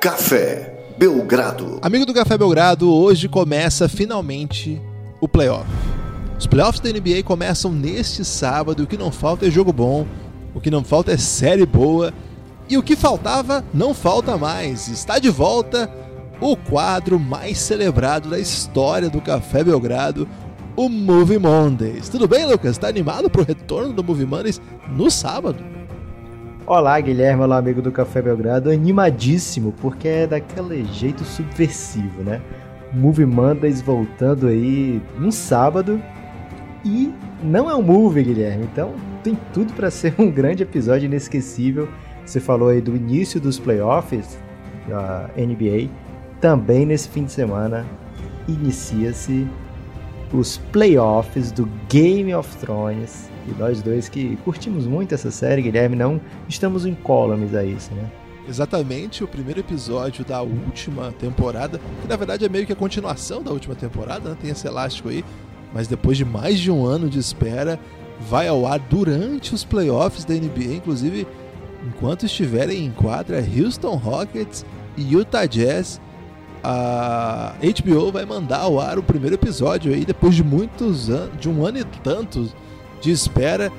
Café Belgrado. Amigo do Café Belgrado, hoje começa finalmente o playoff. Os playoffs da NBA começam neste sábado o que não falta é jogo bom, o que não falta é série boa e o que faltava não falta mais. Está de volta o quadro mais celebrado da história do Café Belgrado, o Movie Mondays. Tudo bem, Lucas? Está animado para o retorno do Movie Mondays no sábado? Olá, Guilherme, olá, amigo do Café Belgrado. Animadíssimo, porque é daquele jeito subversivo, né? Movie Mondays voltando aí num sábado. E não é um movie, Guilherme, então tem tudo para ser um grande episódio inesquecível. Você falou aí do início dos playoffs da NBA. Também nesse fim de semana inicia-se os playoffs do Game of Thrones. E nós dois que curtimos muito essa série, Guilherme, não estamos incólumes a isso, né? Exatamente, o primeiro episódio da última temporada, que na verdade é meio que a continuação da última temporada, né? tem esse elástico aí, mas depois de mais de um ano de espera, vai ao ar durante os playoffs da NBA, inclusive enquanto estiverem em quadra Houston Rockets e Utah Jazz a HBO vai mandar ao ar o primeiro episódio aí depois de muitos anos, de um ano e tantos de espera.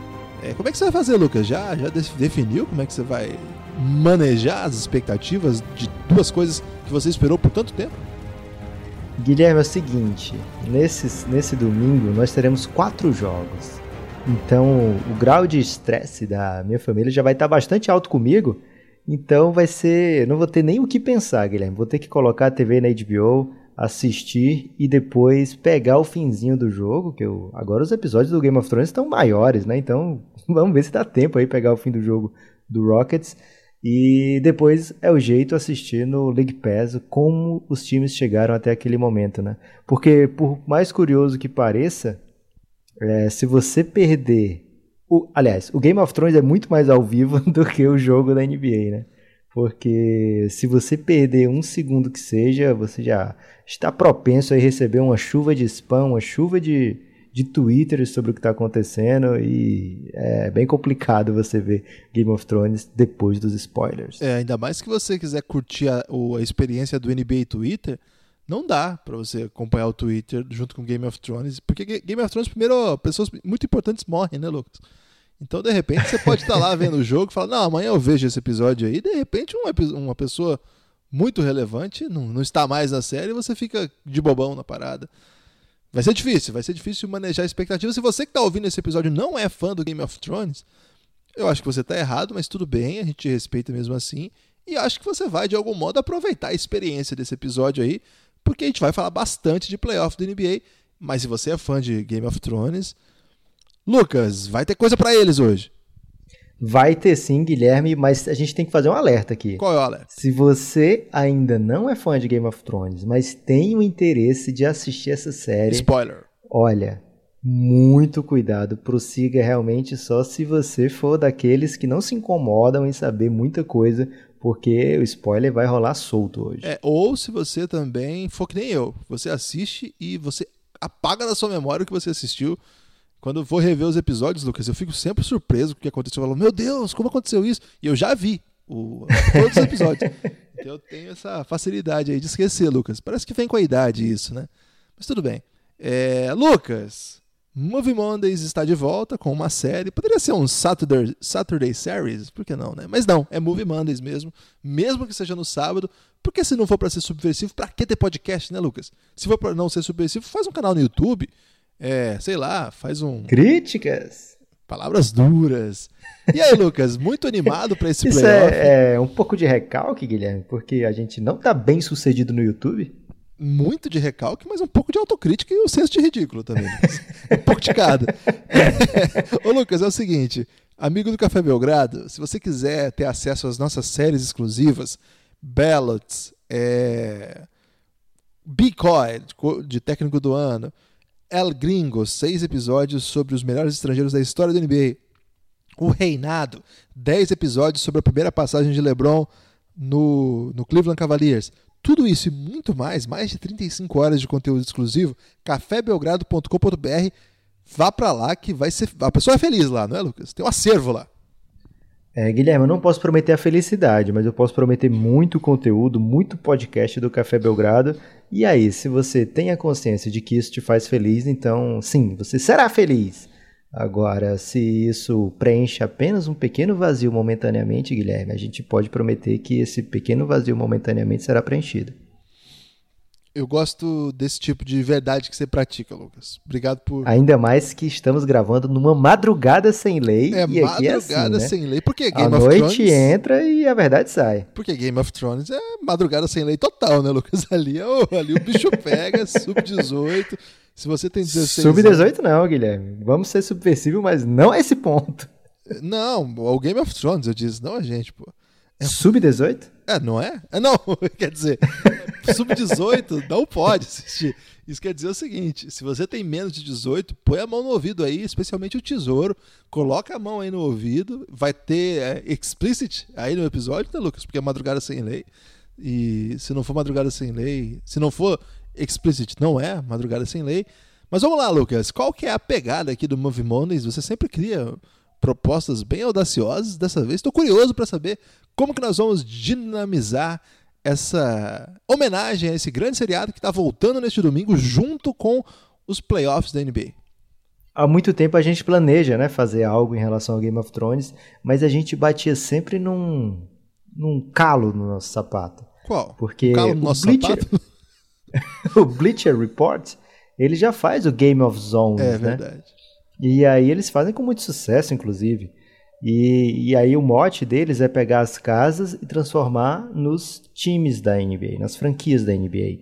É, como é que você vai fazer, Lucas? Já, já definiu como é que você vai manejar as expectativas de duas coisas que você esperou por tanto tempo? Guilherme, é o seguinte: nesse, nesse domingo nós teremos quatro jogos. Então o grau de estresse da minha família já vai estar bastante alto comigo então vai ser. Não vou ter nem o que pensar, Guilherme. Vou ter que colocar a TV na HBO, assistir e depois pegar o finzinho do jogo. Que eu, agora os episódios do Game of Thrones estão maiores, né? Então vamos ver se dá tempo aí pegar o fim do jogo do Rockets. E depois é o jeito assistir no League Pass como os times chegaram até aquele momento, né? Porque por mais curioso que pareça, é, se você perder o, aliás, o Game of Thrones é muito mais ao vivo do que o jogo da NBA, né? Porque se você perder um segundo que seja, você já está propenso a receber uma chuva de spam, uma chuva de, de Twitter sobre o que está acontecendo e é bem complicado você ver Game of Thrones depois dos spoilers. É, ainda mais que você quiser curtir a, a experiência do NBA Twitter, não dá para você acompanhar o Twitter junto com Game of Thrones, porque Game of Thrones, primeiro, pessoas muito importantes morrem, né, Lucas? Então, de repente, você pode estar lá vendo o jogo e falar, não, amanhã eu vejo esse episódio aí, de repente uma, uma pessoa muito relevante não, não está mais na série e você fica de bobão na parada. Vai ser difícil, vai ser difícil manejar expectativas. Se você que está ouvindo esse episódio não é fã do Game of Thrones, eu acho que você está errado, mas tudo bem, a gente respeita mesmo assim. E acho que você vai, de algum modo, aproveitar a experiência desse episódio aí, porque a gente vai falar bastante de playoff do NBA. Mas se você é fã de Game of Thrones, Lucas, vai ter coisa para eles hoje. Vai ter sim, Guilherme, mas a gente tem que fazer um alerta aqui. Qual é o alerta? Se você ainda não é fã de Game of Thrones, mas tem o interesse de assistir essa série. Spoiler. Olha, muito cuidado. Prossiga realmente só se você for daqueles que não se incomodam em saber muita coisa porque o spoiler vai rolar solto hoje. É, ou se você também for que nem eu, você assiste e você apaga da sua memória o que você assistiu. Quando eu vou rever os episódios, Lucas, eu fico sempre surpreso com o que aconteceu. Eu falo, meu Deus, como aconteceu isso? E eu já vi o, todos os episódios. então eu tenho essa facilidade aí de esquecer, Lucas. Parece que vem com a idade isso, né? Mas tudo bem. É, Lucas, Movie Mondays está de volta com uma série. Poderia ser um Saturday, Saturday Series, por que não, né? Mas não, é Movie Mondays mesmo, mesmo que seja no sábado. Porque se não for para ser subversivo, para que ter podcast, né, Lucas? Se for para não ser subversivo, faz um canal no YouTube. É, sei lá, faz um. Críticas? Palavras duras. E aí, Lucas, muito animado para esse Isso playoff? É, é um pouco de recalque, Guilherme, porque a gente não tá bem sucedido no YouTube muito de recalque, mas um pouco de autocrítica e um senso de ridículo também. um pouco de cada. Ô Lucas, é o seguinte, amigo do Café Belgrado, se você quiser ter acesso às nossas séries exclusivas, Ballots, é... Bicoy, de técnico do ano, El Gringo, seis episódios sobre os melhores estrangeiros da história da NBA, O Reinado, dez episódios sobre a primeira passagem de LeBron no, no Cleveland Cavaliers, tudo isso e muito mais, mais de 35 horas de conteúdo exclusivo, cafébelgrado.com.br. Vá para lá que vai ser. A pessoa é feliz lá, não é, Lucas? Tem um acervo lá. É, Guilherme, eu não posso prometer a felicidade, mas eu posso prometer muito conteúdo, muito podcast do Café Belgrado. E aí, se você tem a consciência de que isso te faz feliz, então sim, você será feliz. Agora, se isso preenche apenas um pequeno vazio momentaneamente, Guilherme, a gente pode prometer que esse pequeno vazio momentaneamente será preenchido. Eu gosto desse tipo de verdade que você pratica, Lucas. Obrigado por. Ainda mais que estamos gravando numa madrugada sem lei. É, e madrugada é assim, né? sem lei. Por que Game a of noite Thrones? entra e a verdade sai. Porque Game of Thrones é madrugada sem lei total, né, Lucas? Ali, é o- ali o bicho pega, sub-18. Se você tem 16 anos- Sub-18 não, Guilherme. Vamos ser subversivo, mas não a esse ponto. Não, o Game of Thrones, eu disse, não a gente, pô. Sub-18? É, não é? É, não, quer dizer, sub-18 não pode assistir. Isso quer dizer o seguinte: se você tem menos de 18, põe a mão no ouvido aí, especialmente o tesouro, coloca a mão aí no ouvido, vai ter é, explicit aí no episódio, né, Lucas? Porque é madrugada sem lei. E se não for madrugada sem lei, se não for explicit, não é madrugada sem lei. Mas vamos lá, Lucas, qual que é a pegada aqui do Movie Mondays? Você sempre cria propostas bem audaciosas. Dessa vez estou curioso para saber como que nós vamos dinamizar essa homenagem a esse grande seriado que está voltando neste domingo junto com os playoffs da NBA. Há muito tempo a gente planeja, né, fazer algo em relação ao Game of Thrones, mas a gente batia sempre num, num calo no nosso sapato. Qual? Porque Calo no o nosso Bleacher, sapato? o Bleacher Report, ele já faz o Game of Zones, É né? verdade. E aí eles fazem com muito sucesso, inclusive. E, e aí o mote deles é pegar as casas e transformar nos times da NBA, nas franquias da NBA.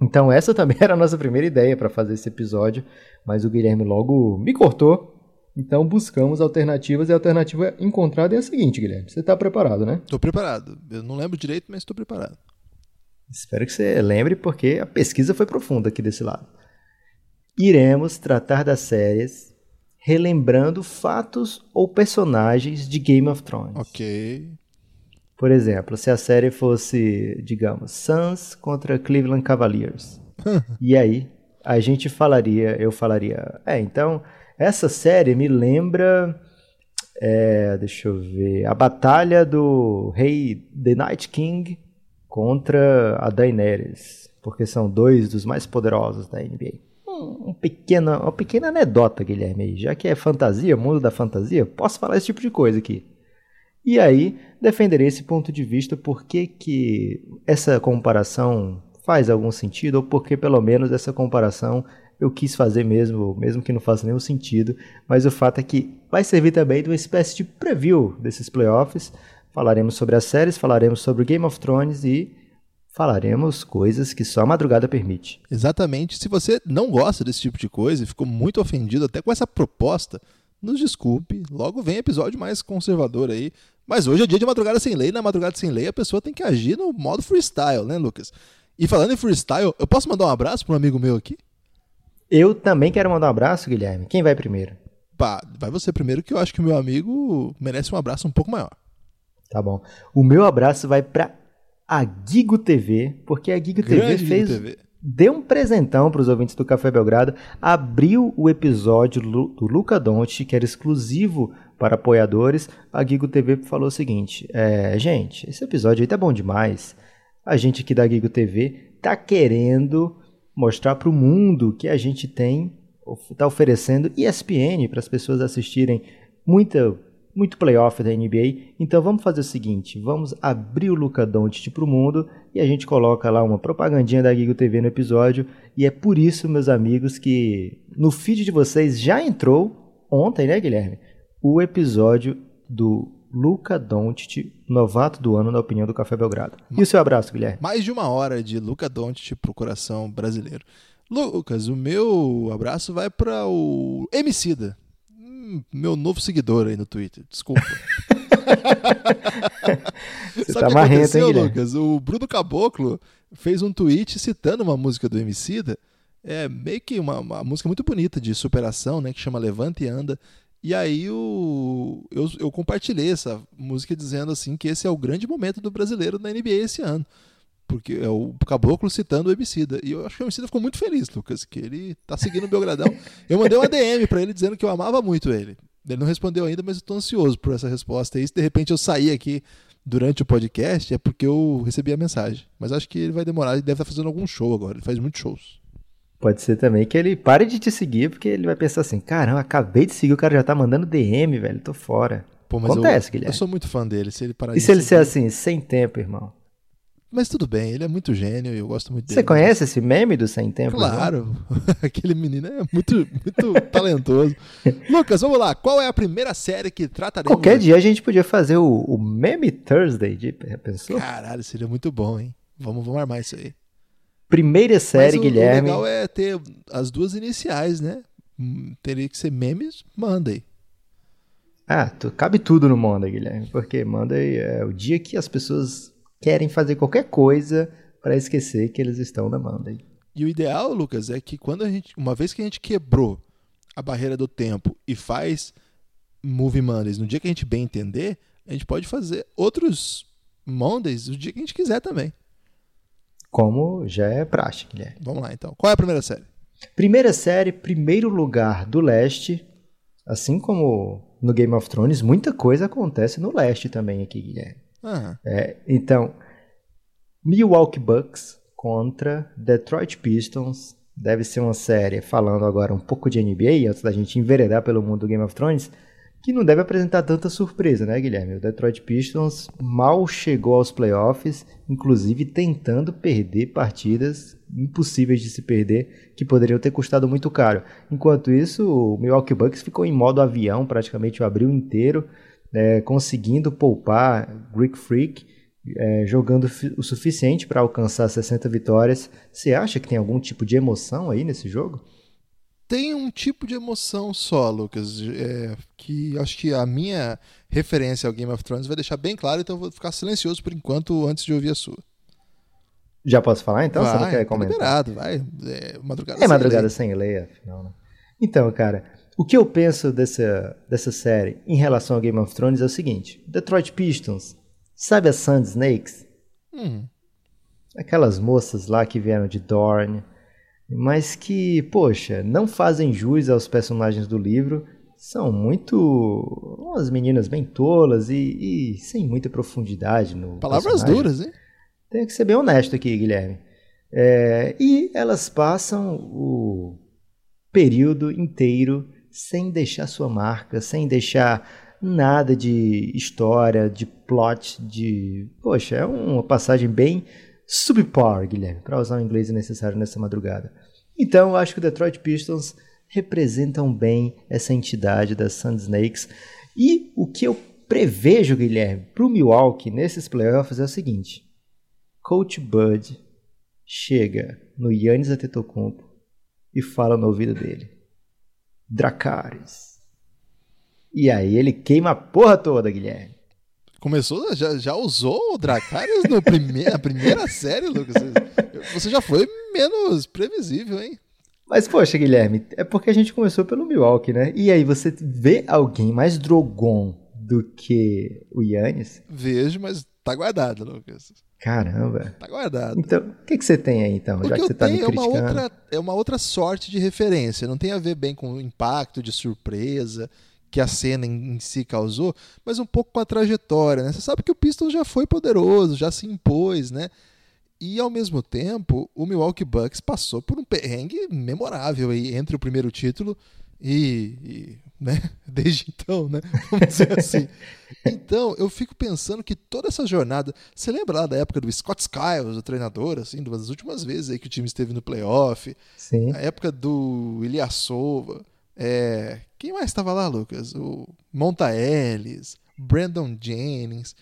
Então essa também era a nossa primeira ideia para fazer esse episódio, mas o Guilherme logo me cortou. Então buscamos alternativas e a alternativa encontrada é a seguinte, Guilherme. Você está preparado, né? Estou preparado. Eu não lembro direito, mas estou preparado. Espero que você lembre, porque a pesquisa foi profunda aqui desse lado. Iremos tratar das séries relembrando fatos ou personagens de Game of Thrones. Ok. Por exemplo, se a série fosse, digamos, Suns contra Cleveland Cavaliers. e aí, a gente falaria, eu falaria, é, então, essa série me lembra, é, deixa eu ver, a batalha do rei The Night King contra a Daenerys, porque são dois dos mais poderosos da NBA. Um, pequena, uma pequena anedota, Guilherme, já que é fantasia, mundo da fantasia, posso falar esse tipo de coisa aqui. E aí, defenderei esse ponto de vista, por que que essa comparação faz algum sentido, ou porque pelo menos essa comparação eu quis fazer mesmo, mesmo que não faça nenhum sentido, mas o fato é que vai servir também de uma espécie de preview desses playoffs. Falaremos sobre as séries, falaremos sobre Game of Thrones e falaremos coisas que só a madrugada permite. Exatamente. Se você não gosta desse tipo de coisa e ficou muito ofendido até com essa proposta, nos desculpe. Logo vem episódio mais conservador aí. Mas hoje é dia de madrugada sem lei. Na madrugada sem lei, a pessoa tem que agir no modo freestyle, né, Lucas? E falando em freestyle, eu posso mandar um abraço para um amigo meu aqui? Eu também quero mandar um abraço, Guilherme. Quem vai primeiro? Pá, vai você primeiro, que eu acho que o meu amigo merece um abraço um pouco maior. Tá bom. O meu abraço vai para a Gigo TV, porque a Gigo TV Grande fez TV. deu um presentão para os ouvintes do Café Belgrado, abriu o episódio do Luca Doncic, que era exclusivo para apoiadores. A Gigo TV falou o seguinte: é, gente, esse episódio aí tá bom demais. A gente aqui da Gigo TV tá querendo mostrar para o mundo que a gente tem, tá oferecendo ESPN para as pessoas assistirem muita muito playoff da NBA. Então vamos fazer o seguinte, vamos abrir o Luca Doncic para o mundo e a gente coloca lá uma propagandinha da Gigo TV no episódio. E é por isso, meus amigos, que no feed de vocês já entrou ontem, né, Guilherme? O episódio do Luca Doncic, novato do ano na opinião do Café Belgrado. E o seu abraço, Guilherme? Mais de uma hora de Luca Doncic pro coração brasileiro. Lucas, o meu abraço vai para o Emicida. Meu novo seguidor aí no Twitter. Desculpa. Você Sabe tá marrento, hein? Lucas? O Bruno Caboclo fez um tweet citando uma música do Emicida. É meio que uma, uma música muito bonita de superação, né? Que chama Levanta e Anda. E aí o, eu, eu compartilhei essa música dizendo assim que esse é o grande momento do brasileiro na NBA esse ano. Porque é o Caboclo citando o Emicida. E eu acho que o Emicida ficou muito feliz, Lucas, que ele tá seguindo o Belgradão. Eu mandei uma DM pra ele dizendo que eu amava muito ele. Ele não respondeu ainda, mas eu tô ansioso por essa resposta. E se de repente eu sair aqui durante o podcast, é porque eu recebi a mensagem. Mas acho que ele vai demorar, ele deve estar fazendo algum show agora. Ele faz muitos shows. Pode ser também que ele pare de te seguir, porque ele vai pensar assim: caramba, acabei de seguir, o cara já tá mandando DM, velho, tô fora. Pô, mas Acontece, eu, Guilherme. eu sou muito fã dele. Se ele parar E se ele seguir- ser assim, sem tempo, irmão? Mas tudo bem, ele é muito gênio e eu gosto muito dele. Você conhece esse meme do sem tempo? Claro, aquele menino é muito, muito talentoso. Lucas, vamos lá. Qual é a primeira série que trataremos? Qualquer aqui? dia a gente podia fazer o, o Meme Thursday, de, pensou? Caralho, seria muito bom, hein? Vamos, vamos armar isso aí. Primeira série, Mas o, Guilherme. O legal é ter as duas iniciais, né? Hum, Teria que ser memes Monday. Ah, tu, cabe tudo no Monday, Guilherme, porque Monday é o dia que as pessoas querem fazer qualquer coisa para esquecer que eles estão na Monday. E o ideal, Lucas, é que quando a gente, uma vez que a gente quebrou a barreira do tempo e faz Movie Mondays no dia que a gente bem entender, a gente pode fazer outros Mondays o dia que a gente quiser também. Como já é praxe, Guilherme. Vamos lá então. Qual é a primeira série? Primeira série, primeiro lugar do leste. Assim como no Game of Thrones, muita coisa acontece no leste também aqui, Guilherme. Ah, É, então, Milwaukee Bucks contra Detroit Pistons. Deve ser uma série falando agora um pouco de NBA, antes da gente enveredar pelo mundo do Game of Thrones, que não deve apresentar tanta surpresa, né, Guilherme? O Detroit Pistons mal chegou aos playoffs, inclusive tentando perder partidas impossíveis de se perder, que poderiam ter custado muito caro. Enquanto isso, o Milwaukee Bucks ficou em modo avião praticamente o abril inteiro, né, conseguindo poupar Greek Freak, é, jogando o suficiente para alcançar 60 vitórias. Você acha que tem algum tipo de emoção aí nesse jogo? tem um tipo de emoção só, Lucas, é, que acho que a minha referência ao Game of Thrones vai deixar bem claro, então eu vou ficar silencioso por enquanto antes de ouvir a sua. Já posso falar então? Você não vai, quer tá comentar? liberado, vai. É madrugada. É sem madrugada lei. sem lei, afinal, né? Então, cara, o que eu penso dessa, dessa série em relação ao Game of Thrones é o seguinte: Detroit Pistons, sabe as Sand Snakes? Hum, Aquelas moças lá que vieram de Dorne, mas que, poxa, não fazem jus aos personagens do livro. São muito. umas meninas bem tolas e, e sem muita profundidade no. palavras personagem. duras, hein? Tenho que ser bem honesto aqui, Guilherme. É, e elas passam o período inteiro sem deixar sua marca, sem deixar nada de história, de plot, de. Poxa, é uma passagem bem subpar, Guilherme, para usar o inglês necessário nessa madrugada. Então, eu acho que o Detroit Pistons representam bem essa entidade das Sun Snakes. E o que eu prevejo, Guilherme, para o Milwaukee nesses playoffs é o seguinte: Coach Bud chega no Yannis Antetokounmpo e fala no ouvido dele: Dracarys. E aí ele queima a porra toda, Guilherme. Começou, já, já usou o Dracarys na primeira série, Lucas? Você- Você já foi menos previsível, hein? Mas, poxa, Guilherme, é porque a gente começou pelo Milwaukee, né? E aí você vê alguém mais Drogon do que o Yannis? Vejo, mas tá guardado, Lucas. Caramba. Tá guardado. Então, o que, que você tem aí, então? O Já que que você eu tá me tenho é uma, criticando. outra, é uma outra sorte de referência. Não tem a ver bem com o impacto de surpresa que a cena em, em si causou, mas um pouco com a trajetória. Né? Você sabe que o Pistons já foi poderoso, já se impôs, né? E ao mesmo tempo, o Milwaukee Bucks passou por um perrengue memorável aí entre o primeiro título e, e, né, desde então, né? Vamos dizer assim. Então, eu fico pensando que toda essa jornada, você lembra lá da época do Scott Skiles, o treinador, assim, das últimas vezes aí que o time esteve no playoff, Sim. a época do Ilyasova, é, quem mais estava lá, Lucas? O Monta Ellis, Brandon Jennings.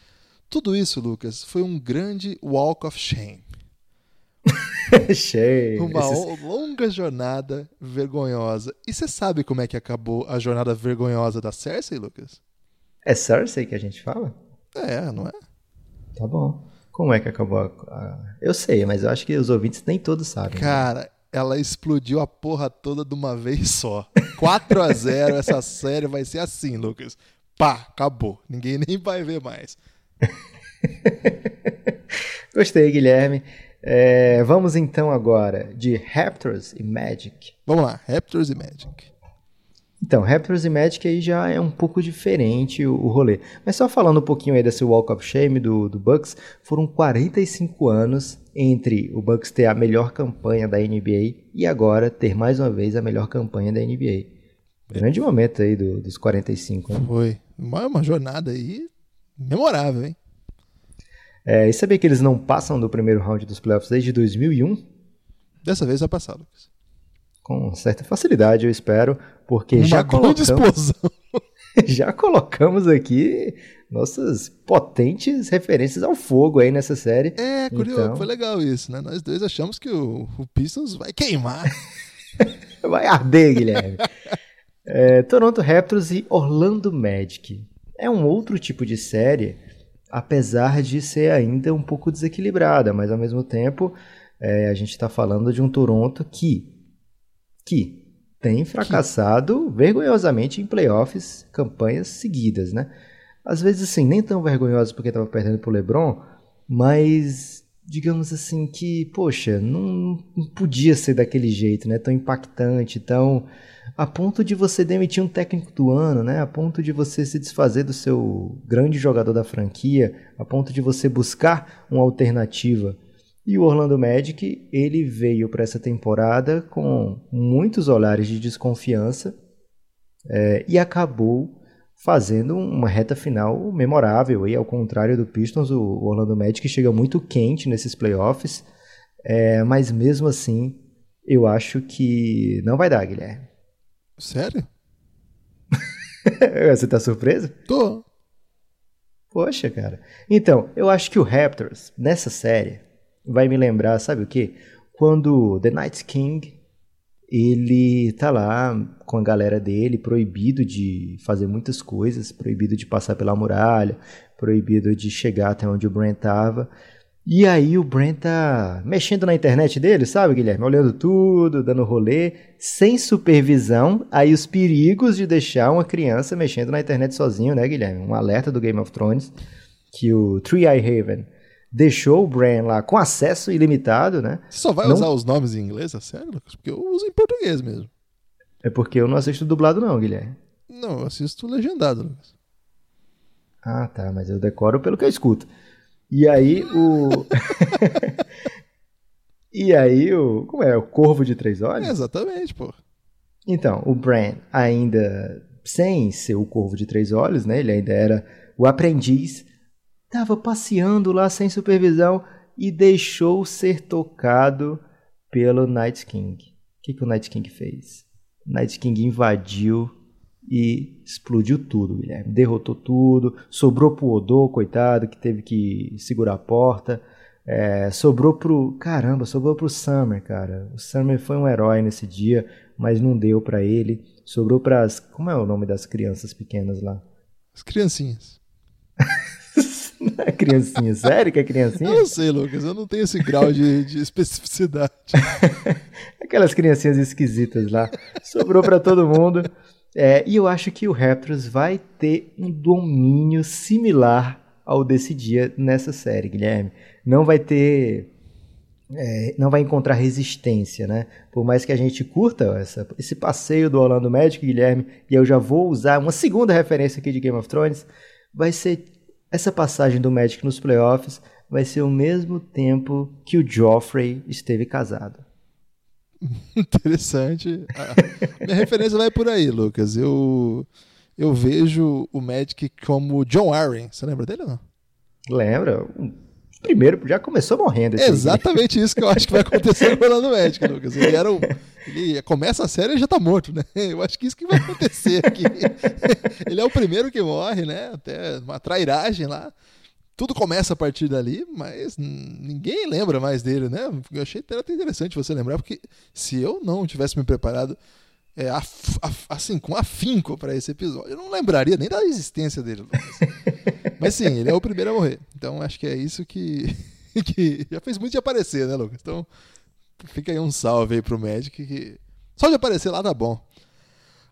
Tudo isso, Lucas, foi um grande walk of shame. Cheio. Uma Esses- longa jornada vergonhosa. E você sabe como é que acabou a jornada vergonhosa da Cersei, Lucas? É Cersei que a gente fala? É, não é? Tá bom. Como é que acabou a... a- Eu sei, mas eu acho que os ouvintes nem todos sabem. né? Cara, ela explodiu a porra toda de uma vez só. 4 a 0 essa série vai ser assim, Lucas. Pá, acabou. Ninguém nem vai ver mais. Gostei, Guilherme. É, vamos então agora de Raptors e Magic. Vamos lá, Raptors e Magic. Então, Raptors e Magic aí já é um pouco diferente o, o rolê. Mas só falando um pouquinho aí desse Walk of Shame do, do Bucks, foram 45 anos entre o Bucks ter a melhor campanha da NBA e agora ter mais uma vez a melhor campanha da NBA. Grande momento aí do, dos 45. Né? Foi. Uma, uma jornada aí memorável, hein? É, e sabia que eles não passam do primeiro round dos playoffs desde 2001? Dessa vez vai passar, Lucas. Com certa facilidade, eu espero, porque Uma já colocamos, explosão. já colocamos aqui nossas potentes referências ao fogo aí nessa série. É, curioso, Então- foi legal isso, né? Nós dois achamos que o, o Pistons vai queimar. Vai arder, Guilherme. É, Toronto Raptors e Orlando Magic. É um outro tipo de série, apesar de ser ainda um pouco desequilibrada, mas ao mesmo tempo é, a gente está falando de um Toronto que, que tem fracassado vergonhosamente em playoffs, campanhas seguidas, né? Às vezes, assim, nem tão vergonhosas porque estava perdendo pro LeBron, mas digamos assim que, poxa, não, não podia ser daquele jeito, né? Tão impactante, tão a ponto de você demitir um técnico do ano, né? A ponto de você se desfazer do seu grande jogador da franquia, a ponto de você buscar uma alternativa. E o Orlando Magic, ele veio para essa temporada com muitos olhares de desconfiança é, e acabou fazendo uma reta final memorável. E ao contrário do Pistons, o Orlando Magic chega muito quente nesses playoffs, é, mas mesmo assim, eu acho que não vai dar, Guilherme. Sério? Você tá surpreso? Tô. Poxa, cara. Então, eu acho que o Raptors, nessa série, vai me lembrar, sabe o quê? Quando The Night King, ele tá lá com a galera dele, proibido de fazer muitas coisas, proibido de passar pela muralha, proibido de chegar até onde o Brent tava. E aí o Brent tá mexendo na internet dele, sabe, Guilherme? Olhando tudo, dando rolê, sem supervisão. Aí os perigos de deixar uma criança mexendo na internet sozinho, né, Guilherme? Um alerta do Game of Thrones que o Three Eye Haven deixou o Bran lá com acesso ilimitado, né? Você só vai Não- usar os nomes em inglês, é sério, Lucas? Porque eu uso em português mesmo. É porque eu não assisto dublado não, Guilherme. Não, eu assisto legendado, Lucas. Ah, tá, mas eu decoro pelo que eu escuto. E aí o E aí o como é, o Corvo de Três Olhos? É, exatamente, pô. Então, o Bran ainda sem ser o Corvo de Três Olhos, né? Ele ainda era o aprendiz, tava passeando lá sem supervisão e deixou ser tocado pelo Night King. O que, que o Night King fez? O Night King invadiu e explodiu tudo, Guilherme. Derrotou tudo, sobrou pro Odô, coitado, que teve que segurar a porta. É, sobrou pro. Caramba, sobrou pro Summer, cara. O Summer foi um herói nesse dia, mas não deu pra ele. Sobrou pras. Como é o nome das crianças pequenas lá? As criancinhas. É criancinha, sério que é Eu criancinha? não sei, Lucas, eu não tenho esse grau de, de especificidade. Aquelas criancinhas esquisitas lá. Sobrou pra todo mundo. É, e eu acho que o Raptors vai ter um domínio similar ao desse dia nessa série, Guilherme. Não vai ter. é, não vai encontrar resistência, né? Por mais que a gente curta essa- esse passeio do Orlando Magic, Guilherme, e eu já vou usar uma segunda referência aqui de Game of Thrones, vai ser essa passagem do Magic nos playoffs vai ser o mesmo tempo que o Joffrey esteve casado. Interessante. A minha referência vai por aí, Lucas. Eu, eu vejo o Magic como John Arryn. Você lembra dele ou não? Lembra? O primeiro já começou morrendo. esse É aí. exatamente isso que eu acho que vai acontecer com o Orlando Magic, Lucas. Ele era o. Ele começa a série e já tá morto, né? Eu acho que isso que vai acontecer aqui. Ele é o primeiro que morre, né? Até uma trairagem lá. Tudo começa a partir dali, mas ninguém lembra mais dele, né? Eu achei até interessante você lembrar, porque se eu não tivesse me preparado é, af- af- assim, com afinco para esse episódio, eu não lembraria nem da existência dele, Lucas. Mas sim, ele é o primeiro a morrer. Então acho que é isso que, que já fez muito de aparecer, né, Lucas? Então fica aí um salve aí pro Magic que só de aparecer lá tá bom.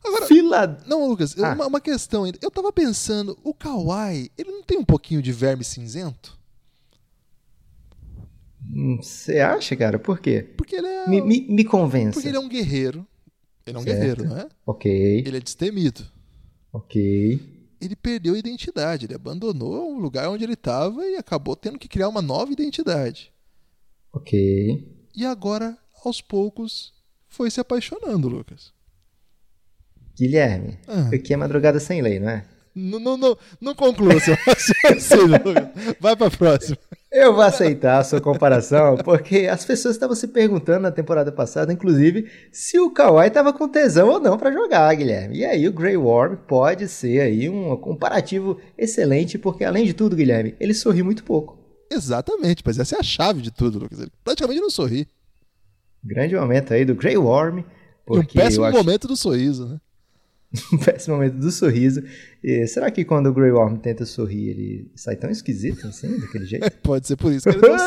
Agora, Fila. não, Lucas, Ah. uma, uma questão ainda. Eu tava pensando, o Kawhi, ele não tem um pouquinho de verme cinzento? Hum, Você acha, cara? Por quê? Porque ele é, Me, me, me convença. porque ele é um guerreiro. Ele é um Certo. guerreiro, não é? Ok, Ele é destemido. ok. Ele perdeu a identidade, ele abandonou o lugar onde ele estava e acabou tendo que criar uma nova identidade. Ok. E agora, aos poucos, foi se apaixonando, Lucas. Guilherme, Ah. aqui é madrugada sem lei, não é? Não, não, não, não conclua seu raciocínio, Lucas. Vai pra próxima. Eu vou aceitar a sua comparação, porque as pessoas estavam se perguntando na temporada passada, inclusive, se o Kawhi estava com tesão ou não para jogar, Guilherme. E aí o Grey Worm pode ser aí um comparativo excelente, porque além de tudo, Guilherme, ele sorri muito pouco. Exatamente, mas essa é a chave de tudo, Lucas. Ele praticamente não sorri. Grande momento aí do Grey Worm, E um porque péssimo acho momento do sorriso, né? um péssimo momento do sorriso. E será que quando o Grey Worm tenta sorrir, ele sai tão esquisito assim, daquele jeito? Pode ser por isso que ele não.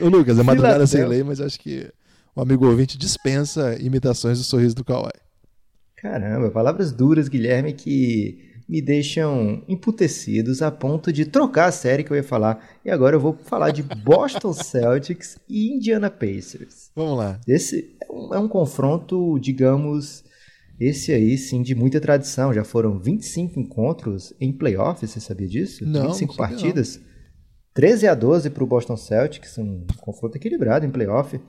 Ô, Lucas, é madrugada sem lei, mas acho que o amigo ouvinte dispensa imitações do sorriso do Kawhi. Caramba, palavras duras, Guilherme, que me deixam emputecidos a ponto de trocar a série que eu ia falar. E agora eu vou falar de Boston Celtics e Indiana Pacers. Vamos lá. Esse é um, é um confronto, digamos, esse aí sim de muita tradição. Já foram 25 encontros em playoffs, você sabia disso? Não, 25 não partidas. 13 a 12 para o Boston Celtics, um confronto equilibrado em playoff.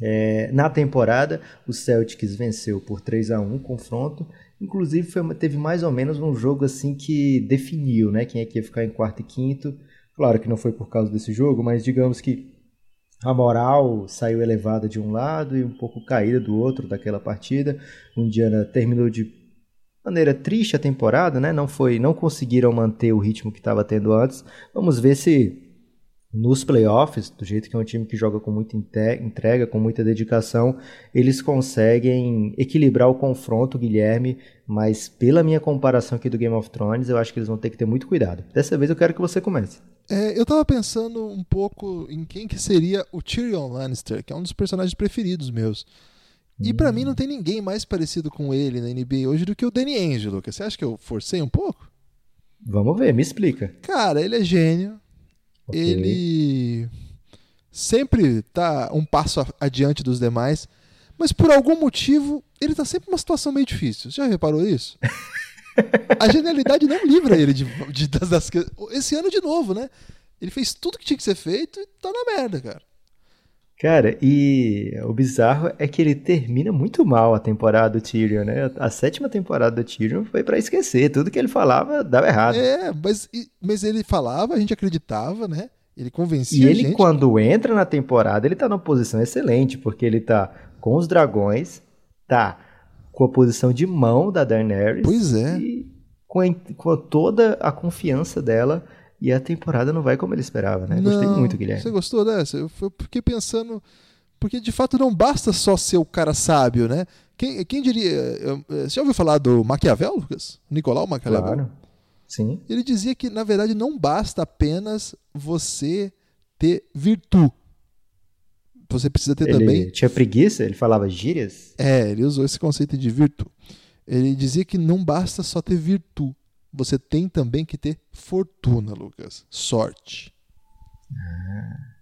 É, na temporada, o Celtics venceu por 3 a 1 o confronto. Inclusive, foi teve mais ou menos um jogo assim que definiu né, quem é que ia ficar em quarto e quinto. Claro que não foi por causa desse jogo, mas digamos que a moral saiu elevada de um lado e um pouco caída do outro daquela partida. O Indiana terminou de maneira triste a temporada, né? Não foi, não conseguiram manter o ritmo que estava tendo antes. Vamos ver se nos playoffs, do jeito que é um time que joga com muita entrega, com muita dedicação, eles conseguem equilibrar o confronto, Guilherme. Mas pela minha comparação aqui do Game of Thrones, eu acho que eles vão ter que ter muito cuidado. Dessa vez eu quero que você comece. É, eu tava pensando um pouco em quem que seria o Tyrion Lannister, que é um dos personagens preferidos meus. E pra mim não tem ninguém mais parecido com ele na NBA hoje do que o Danny Ainge, Lucas. Você acha que eu forcei um pouco? Vamos ver, me explica. Cara, ele é gênio. Ok. Ele sempre tá um passo adiante dos demais, mas por algum motivo ele tá sempre numa situação meio difícil. Você já reparou isso? A genialidade não livra ele de, de- das, das Esse ano de novo, né? Ele fez tudo que tinha que ser feito e tá na merda, cara. Cara, e o bizarro é que ele termina muito mal a temporada do Tyrion, né? A sétima temporada do Tyrion foi pra esquecer. Tudo que ele falava dava errado. É, mas, e- mas ele falava, a gente acreditava, né? Ele E convencia a ele, gente. quando entra na temporada, ele tá numa posição excelente, porque ele tá com os dragões, tá com a posição de mão da Daenerys. Pois é. E com, a- com toda a confiança dela. E a temporada não vai como ele esperava, né? Gostei Não, muito, Guilherme. Você gostou dessa? Eu fiquei pensando. Porque de fato não basta só ser o cara sábio, né? Quem, quem diria. eu- Você já ouviu falar do Maquiavel, Lucas? Nicolau Maquiavel? Claro. Sim. Ele dizia que, na verdade, não basta apenas você ter virtude. Você precisa ter Ele também. tinha preguiça, ele falava gírias. É, ele usou esse conceito de virtude. Ele dizia que não basta só ter virtude. Você tem também que ter fortuna, Lucas. Sorte.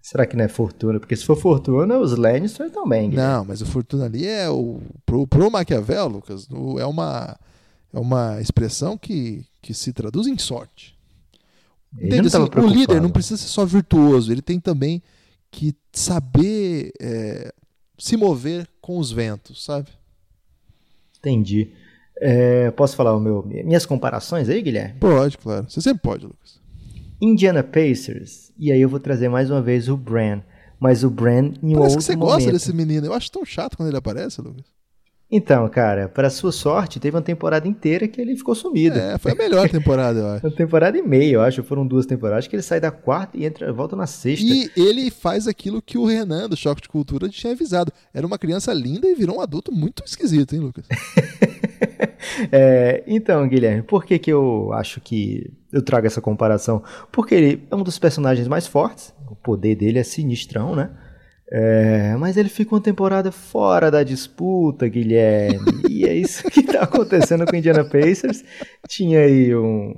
Será que não é fortuna? Porque se for fortuna, os Lannister também. Não, mas o fortuna ali é o. Pro, pro Maquiavel, Lucas, é uma, é uma expressão que, que se traduz em sorte. Entende assim, o líder não precisa ser só virtuoso, ele tem também que saber é, se mover com os ventos, sabe? Entendi. É, posso falar o meu, minhas comparações aí, Guilherme? Pode, claro. Você sempre pode, Lucas. Indiana Pacers, e aí eu vou trazer mais uma vez o Bran. Mas o Bran em Parece outro que você momento. gosta desse menino. Eu acho tão chato quando ele aparece, Lucas. Então, cara, para sua sorte, teve uma temporada inteira que ele ficou sumido. É, foi a melhor temporada, eu acho. Uma temporada e meia, eu acho. Foram duas temporadas. Que ele sai da quarta e entra, volta na sexta. E ele faz aquilo que o Renan, do Choque de Cultura, tinha avisado. Era uma criança linda e virou um adulto muito esquisito, hein, Lucas? É, então, Guilherme, por que, que eu acho que eu trago essa comparação? Porque ele é um dos personagens mais fortes, o poder dele é sinistrão, né? É, mas ele fica uma temporada fora da disputa, Guilherme. e é isso que tá acontecendo com o Indiana Pacers. Tinha aí uma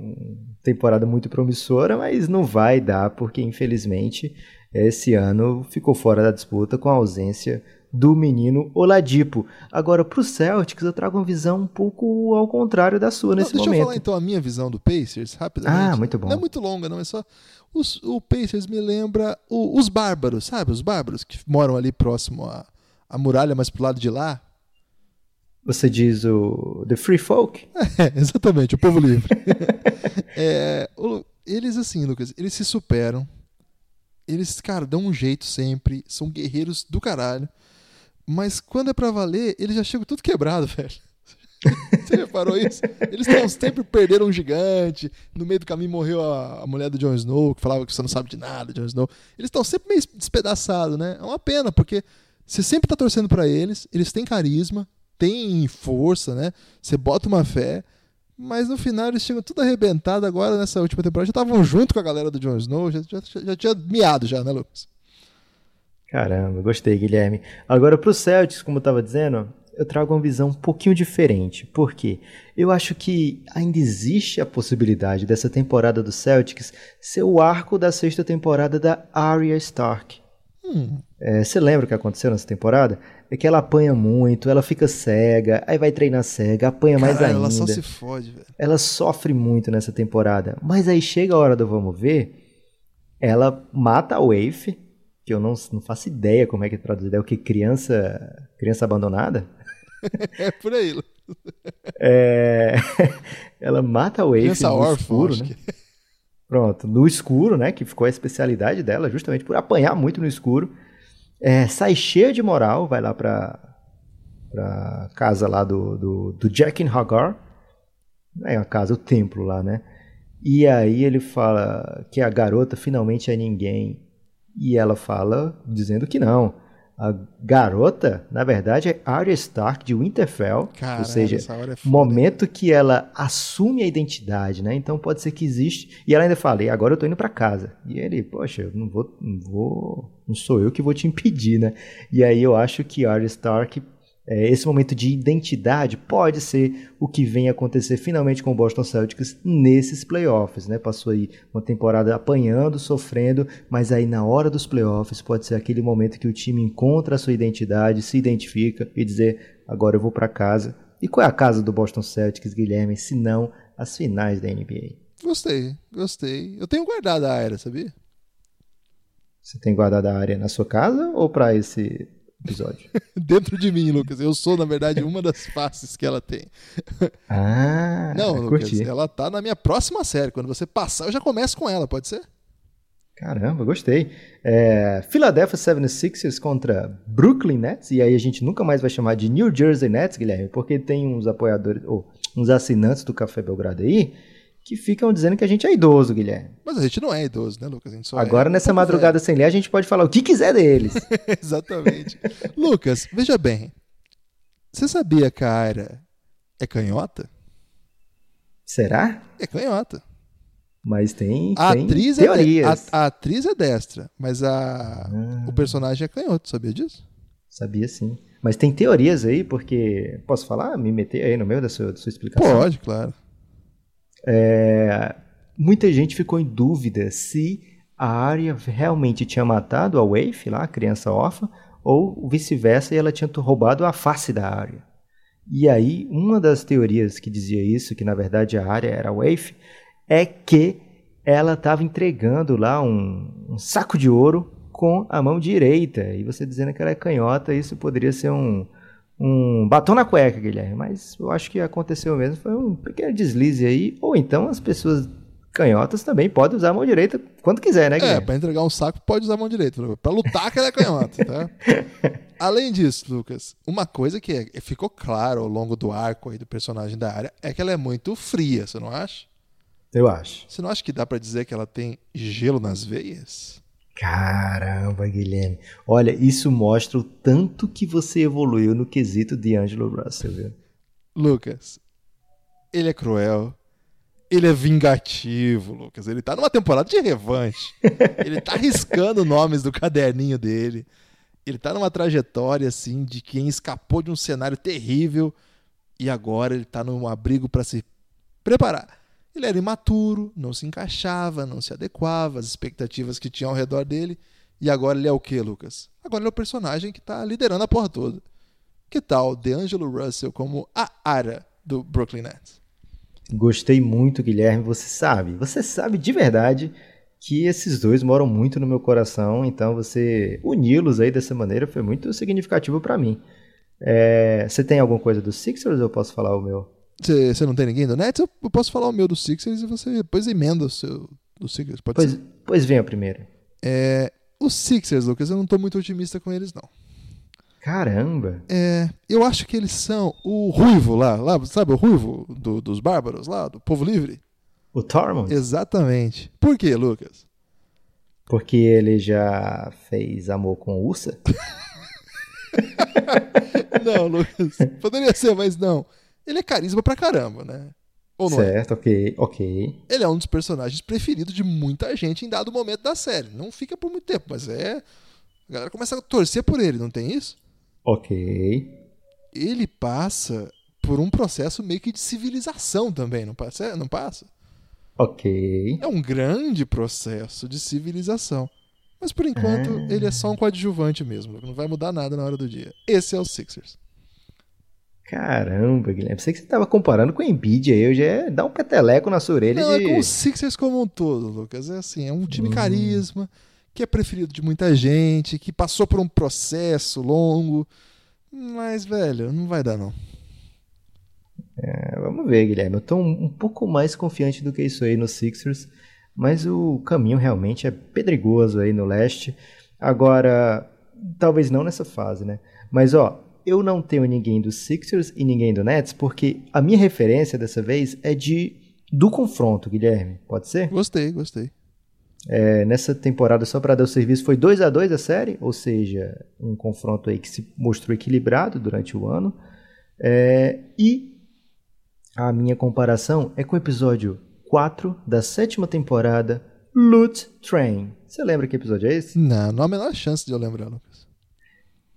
temporada muito promissora, mas não vai dar, porque infelizmente esse ano ficou fora da disputa com a ausência do menino Oladipo. Agora, para o Celtics, eu trago uma visão um pouco ao contrário da sua nesse não, deixa momento. Deixa eu falar então a minha visão do Pacers, rapidamente. Ah, muito bom. Não é muito longa, não, é só... Os, o Pacers me lembra o, os bárbaros, sabe? Os bárbaros que moram ali próximo à, à muralha, mas pro lado de lá. Você diz o The Free Folk? É, exatamente, o povo livre. é, o, eles, assim, Lucas, eles se superam. Eles, cara, dão um jeito sempre. São guerreiros do caralho. Mas quando é pra valer, eles já chegam tudo quebrado, velho. Você reparou isso? Eles tão, sempre perderam um gigante. No meio do caminho morreu a, a, mulher do Jon Snow, que falava que você não sabe de nada, Jon Snow. Eles estão sempre meio despedaçados, né? É uma pena, porque você sempre tá torcendo para eles, eles têm carisma, têm força, né? Você bota uma fé, mas no final eles chegam tudo arrebentado agora nessa última temporada. Já estavam junto com a galera do Jon Snow, já, já, já tinha miado já, né, Lucas? Caramba, gostei, Guilherme. Agora pro Celtics, como eu tava dizendo, eu trago uma visão um pouquinho diferente. Por quê? Eu acho que ainda existe a possibilidade dessa temporada do Celtics ser o arco da sexta temporada da Arya Stark. Hum. É, você lembra o que aconteceu nessa temporada? É que ela apanha muito, ela fica cega, aí vai treinar cega, apanha mais ainda. Ela só se fode, velho. Ela sofre muito nessa temporada. Mas aí chega a hora do vamos ver, ela mata a Waif, que eu não, não faço ideia como é que é traduzido. É o que? Criança, criança abandonada? É por aí. É... ela mata a Waif criança no órfã, escuro, né? Que... Pronto, no escuro, né? Que ficou a especialidade dela, justamente por apanhar muito no escuro. É, sai cheia de moral, vai lá pra, pra casa lá do, do, do Jack Hagar. É a casa, o templo lá, né? E aí ele fala que a garota finalmente é ninguém. E ela fala dizendo que não. A garota, na verdade, é Arya Stark de Winterfell. Caralho, ou seja, é momento que ela assume a identidade, né? Então pode ser que existe. E ela ainda fala, e agora eu tô indo para casa. E ele, poxa, eu não vou, não vou, não sou eu que vou te impedir, né? E aí eu acho que Arya Stark é, esse momento de identidade pode ser o que vem acontecer finalmente com o Boston Celtics nesses playoffs, né? Passou aí uma temporada apanhando, sofrendo, mas aí na hora dos playoffs pode ser aquele momento que o time encontra a sua identidade, se identifica e dizer agora eu vou para casa. E qual é a casa do Boston Celtics, Guilherme, se não as finais da NBA? Gostei, gostei. Eu tenho guardado a área, sabia? Você tem guardado a área na sua casa ou para esse episódio. Dentro de mim, Lucas. Eu sou, na verdade, uma das faces que ela tem. Ah, Não, Lucas, curti. ela tá na minha próxima série. Quando você passar, eu já começo com ela, pode ser? Caramba, gostei. É, Philadelphia 76ers contra Brooklyn Nets, e aí a gente nunca mais vai chamar de New Jersey Nets, Guilherme, porque tem uns apoiadores, ou uns assinantes do Café Belgrado aí, que ficam dizendo que a gente é idoso, Guilherme. Mas a gente não é idoso, né, Lucas? A gente só Agora, é nessa madrugada sem ler, a gente pode falar o que quiser deles. velho. Exatamente. Lucas, veja bem. Você sabia que a Aira é canhota? Será? É canhota. Mas tem, A tem atriz, é de- teorias. a, a atriz é destra, mas a, Ah. o personagem é canhoto, sabia disso? Sabia sim. Mas tem teorias aí, porque. Posso falar? Me meter aí no meio da sua, da sua explicação? Pode, claro. É, muita gente ficou em dúvida se a Arya realmente tinha matado a Waif, lá, a criança órfã, ou vice-versa, e ela tinha roubado a face da Arya. E aí, uma das teorias que dizia isso, que na verdade a Arya era a Waif, é que ela estava entregando lá um, um saco de ouro com a mão direita. E você dizendo que ela é canhota, isso poderia ser um, um batom na cueca, Guilherme. Mas eu acho que aconteceu mesmo. Foi um pequeno deslize aí. Ou então as pessoas canhotas também podem usar a mão direita quando quiser, né, É, Guilherme? pra entregar um saco pode usar a mão direita. Pra lutar que ela é canhota, tá? Além disso, Lucas, uma coisa que é- ficou claro ao longo do arco aí do personagem da área é que ela é muito fria, você não acha? Eu acho. Você não acha que dá pra dizer que ela tem gelo nas veias? Caramba, Guilherme. Olha, isso mostra o tanto que você evoluiu no quesito de Angelo Russell, viu? Lucas, ele é cruel. Ele é vingativo, Lucas. Ele tá numa temporada de revanche. ele tá arriscando nomes do caderninho dele. Ele tá numa trajetória assim de quem escapou de um cenário terrível e agora ele tá num abrigo para se preparar. Ele era imaturo, não se encaixava, não se adequava às expectativas que tinham ao redor dele E agora ele é o que, Lucas? Agora ele é o personagem que tá liderando a porra toda. Que tal DeAngelo Russell como a Ara do Brooklyn Nets? Gostei muito, Guilherme. Você sabe, você sabe de verdade que esses dois moram muito no meu coração, então você uni-los aí dessa maneira foi muito significativo para mim. É, você tem alguma coisa do Sixers ou eu posso falar o meu? Você não tem ninguém do Nets? Eu posso falar o meu do Sixers e você depois emenda o seu do Sixers. Pode pois, ser? pois venha primeiro. É, os Sixers, Lucas, eu não tô muito otimista com eles, não. Caramba! É, eu acho que eles são o Ruivo lá, lá sabe o Ruivo do, dos Bárbaros lá, do Povo Livre? O Tormund? Exatamente. Por quê, Lucas? Porque ele já fez amor com Ursa? não, Lucas. Poderia ser, mas não. Ele é carisma pra caramba, né? Ou não é? certo, é? ok, ok. Ele é um dos personagens preferidos de muita gente em dado momento da série. Não fica por muito tempo, mas é. A galera começa a torcer por ele, não tem isso? Ok. Ele passa por um processo meio que de civilização também, não passa? Não passa? Ok. É um grande processo de civilização. Mas por enquanto, ah. ele é só um coadjuvante mesmo. Não vai mudar nada na hora do dia. Esse é o Sixers. Caramba, Guilherme. Sei que você estava comparando com o Embiid aí. Eu já dar um peteleco na sua orelha. Não, de... é com o Sixers como um todo, Lucas. É assim, é um time hum. carisma, que é preferido de muita gente, que passou por um processo longo. Mas, velho, não vai dar não. É, vamos ver, Guilherme. Eu estou um, um, pouco mais confiante do que isso aí no Sixers, mas o caminho realmente é pedregoso aí no leste. Agora, talvez não nessa fase, né? Mas ó, eu não tenho ninguém do Sixers e ninguém do Nets, porque a minha referência dessa vez é de do confronto, Guilherme. Pode ser? Gostei, gostei. É, nessa temporada, só para dar o serviço, foi 2 a 2 a série, ou seja, um confronto aí que se mostrou equilibrado durante o ano. É, e a minha comparação é com o episódio 4 da sétima temporada, Loot Train. Você lembra que episódio é esse? Não, não há a menor chance de eu lembrar, Lucas.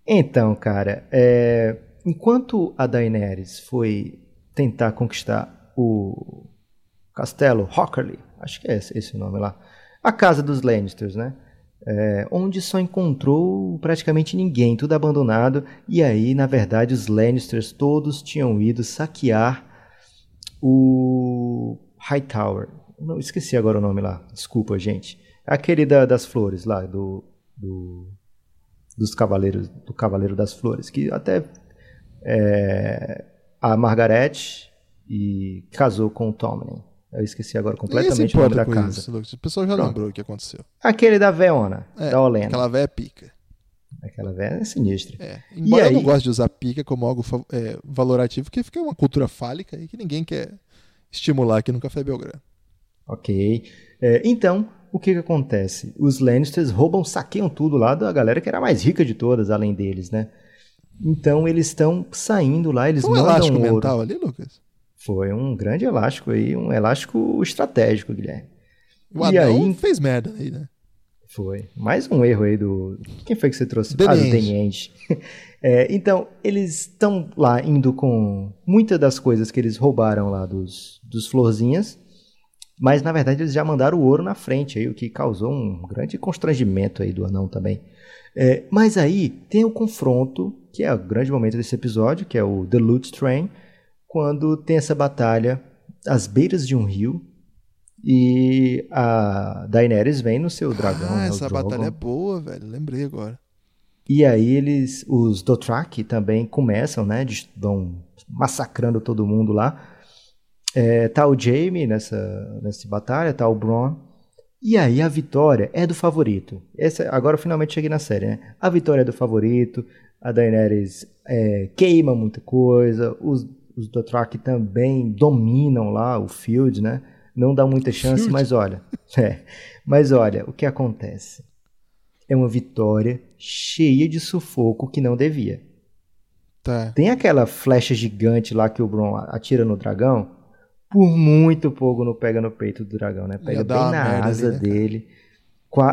Então, cara, é... enquanto a Daenerys foi tentar conquistar o castelo Hockerly, acho que é esse, o nome lá, a casa dos Lannisters, né? É, onde só encontrou praticamente ninguém, tudo abandonado. E aí, na verdade, os Lannisters todos tinham ido saquear o Hightower. Não esqueci agora o nome lá. Desculpa, gente. Aquele da, das flores lá do, do dos cavaleiros do Cavaleiro das Flores, que até é, a Margaret e casou com o Tommen. Eu esqueci agora completamente o nome da casa. Isso, o pessoal já Pronto. lembrou o que aconteceu. Aquele da Veona, é, da Olena. Aquela véia pica. Aquela velha é sinistra. É. Embora e eu aí... não goste de usar pica como algo é, valorativo, porque fica uma cultura fálica e que ninguém quer estimular aqui no Café Belgrano. Ok. É, então, o que, que acontece? Os Lannisters roubam, saqueiam tudo lá da galera que era a mais rica de todas, além deles, né? Então eles estão saindo lá, eles Foi um mandam elástico ouro. mental ali, Lucas? Foi um grande elástico aí, um elástico estratégico, Guilherme. O e aí fez merda aí, né? Foi. Mais um erro aí do. Quem foi que você trouxe? Ah, do é, então, eles estão lá indo com muitas das coisas que eles roubaram lá dos, dos florzinhas. Mas na verdade eles já mandaram o ouro na frente, aí, o que causou um grande constrangimento aí do anão também. É, mas aí tem o confronto, que é o grande momento desse episódio, que é o The Loot Train, quando tem essa batalha às beiras de um rio, e a Daenerys vem no seu dragão. Ah, né, essa batalha é boa, velho. Lembrei agora. E aí eles, os Dothraki também começam, né? Vão massacrando todo mundo lá. É, tá o Jaime nessa, nessa batalha, tá o Bronn. E aí a vitória é do favorito. Essa, agora eu finalmente cheguei na série, né? A vitória é do favorito. A Daenerys é, queima muita coisa. Os, os Dothraki também dominam lá o field, né? não dá muita chance, mas olha, é, mas olha, o que acontece? É uma vitória cheia de sufoco que não devia. Tá. Tem aquela flecha gigante lá que o Bron atira no dragão, por muito pouco não pega no peito do dragão, né? Pega bem na asa ali, né, dele.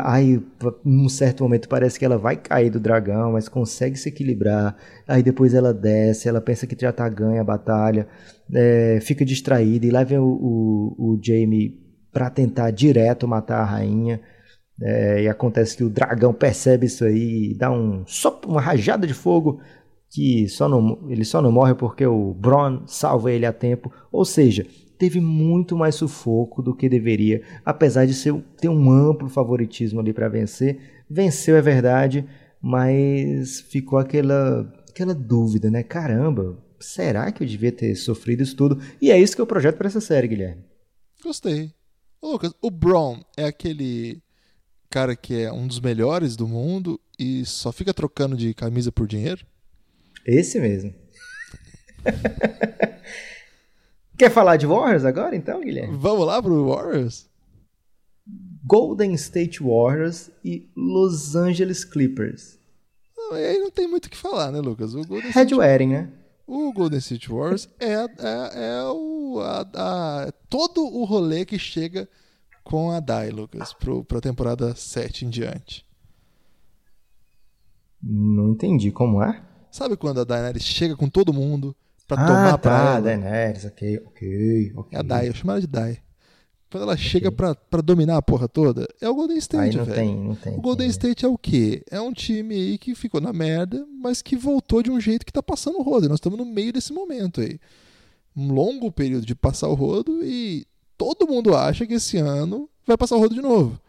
Aí, num certo momento, parece que ela vai cair do dragão, mas consegue se equilibrar. Aí depois ela desce, ela pensa que já tá ganha a batalha, é, fica distraída. E lá vem o, o, o Jamie pra tentar direto matar a rainha. É, e acontece que o dragão percebe isso aí e dá um, só uma rajada de fogo que só não, ele só não morre porque o Bron salva ele a tempo. Ou seja, teve muito mais sufoco do que deveria, apesar de ser, ter um amplo favoritismo ali para vencer. Venceu, é verdade, mas ficou aquela, aquela dúvida, né? Caramba, será que eu devia ter sofrido isso tudo? E é isso que eu projeto para essa série, Guilherme. Gostei. Ô, Lucas, o Braun é aquele cara que é um dos melhores do mundo e só fica trocando de camisa por dinheiro? Esse mesmo. Quer falar de Warriors agora, então, Guilherme? Vamos lá pro Warriors? Golden State Warriors e Los Angeles Clippers. Não, aí não tem muito o que falar, né, Lucas? O Golden Red State... Né? O Golden State Warriors é, é, é o, a, a, todo o rolê que chega com a Dai, Lucas, pro, pra temporada 7 em diante. Não entendi como é. Sabe quando a Daenerys chega com todo mundo pra ah, tomar tá, pra ela? Daenerys, ok, ok, ok. É a Dai, eu chamo ela de Dai. Quando ela okay. chega pra, pra dominar a porra toda, é o Golden State, aí não velho. Tem, não tem. O Golden State é o quê? É um time aí que ficou na merda, mas que voltou de um jeito que tá passando o rodo. Nós estamos no meio desse momento aí. Um longo período de passar o rodo e todo mundo acha que esse ano vai passar o rodo de novo.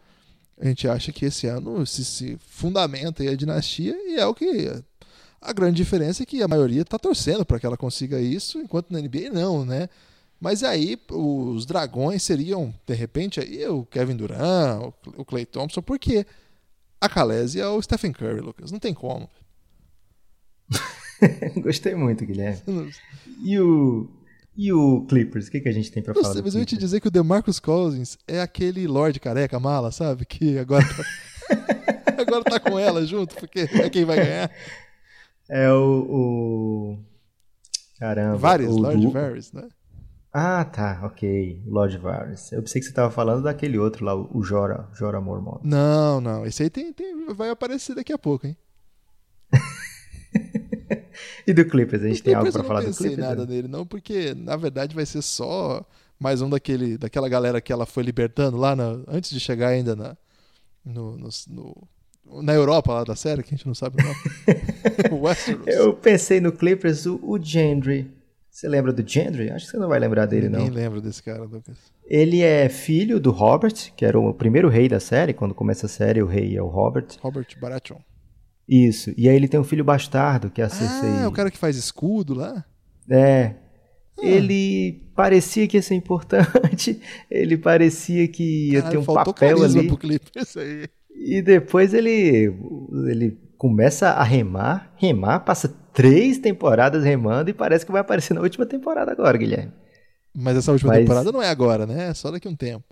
A gente acha que esse ano se, se fundamenta aí a dinastia e é o que a grande diferença é que a maioria está torcendo para que ela consiga isso, enquanto na NBA não, né? Mas aí os dragões seriam, de repente, aí o Kevin Durant, o Clay Thompson, porque a Calese é o Stephen Curry, Lucas. Não tem como. Gostei muito, Guilherme. E o, e o Clippers? O que, que a gente tem para falar? Sei, mas eu ia te dizer que o DeMarcus Cousins é aquele Lorde careca mala, sabe? Que agora tá, agora tá com ela junto, porque é quem vai ganhar. É o. o... Caramba. Vários, Lord du... Varys, né? Ah, tá, ok. Lord Varys. Eu pensei que você estava falando daquele outro lá, o Jora, Jora Mormont. Não, não. Esse aí tem, tem, vai aparecer daqui a pouco, hein? e do Clippers? A gente tem algo para falar do Clippers? Eu não pensei nada nele, não, porque na verdade vai ser só mais um daquele, daquela galera que ela foi libertando lá na, antes de chegar ainda na, no, no, no, na Europa lá da série, que a gente não sabe o nome. Westeros. Eu pensei no Clippers, o, o Gendry. Você lembra do Gendry? Acho que você não vai lembrar dele, Ninguém não. Ninguém lembra desse cara, Lucas. Ele é filho do Robert, que era o primeiro rei da série. Quando começa a série, o rei é o Robert. Robert Baratheon. Isso. E aí ele tem um filho bastardo, que é a Cersei. Ah, é o cara que faz escudo lá? É. Ah. Ele parecia que ia ser importante. Ele parecia que ia ter um papel ali. Pro clipe, isso aí. E depois ele, ele começa a remar, remar, passa três temporadas remando e parece que vai aparecer na última temporada agora, Guilherme. Mas essa última Mas... temporada não é agora, né? É só daqui a um tempo.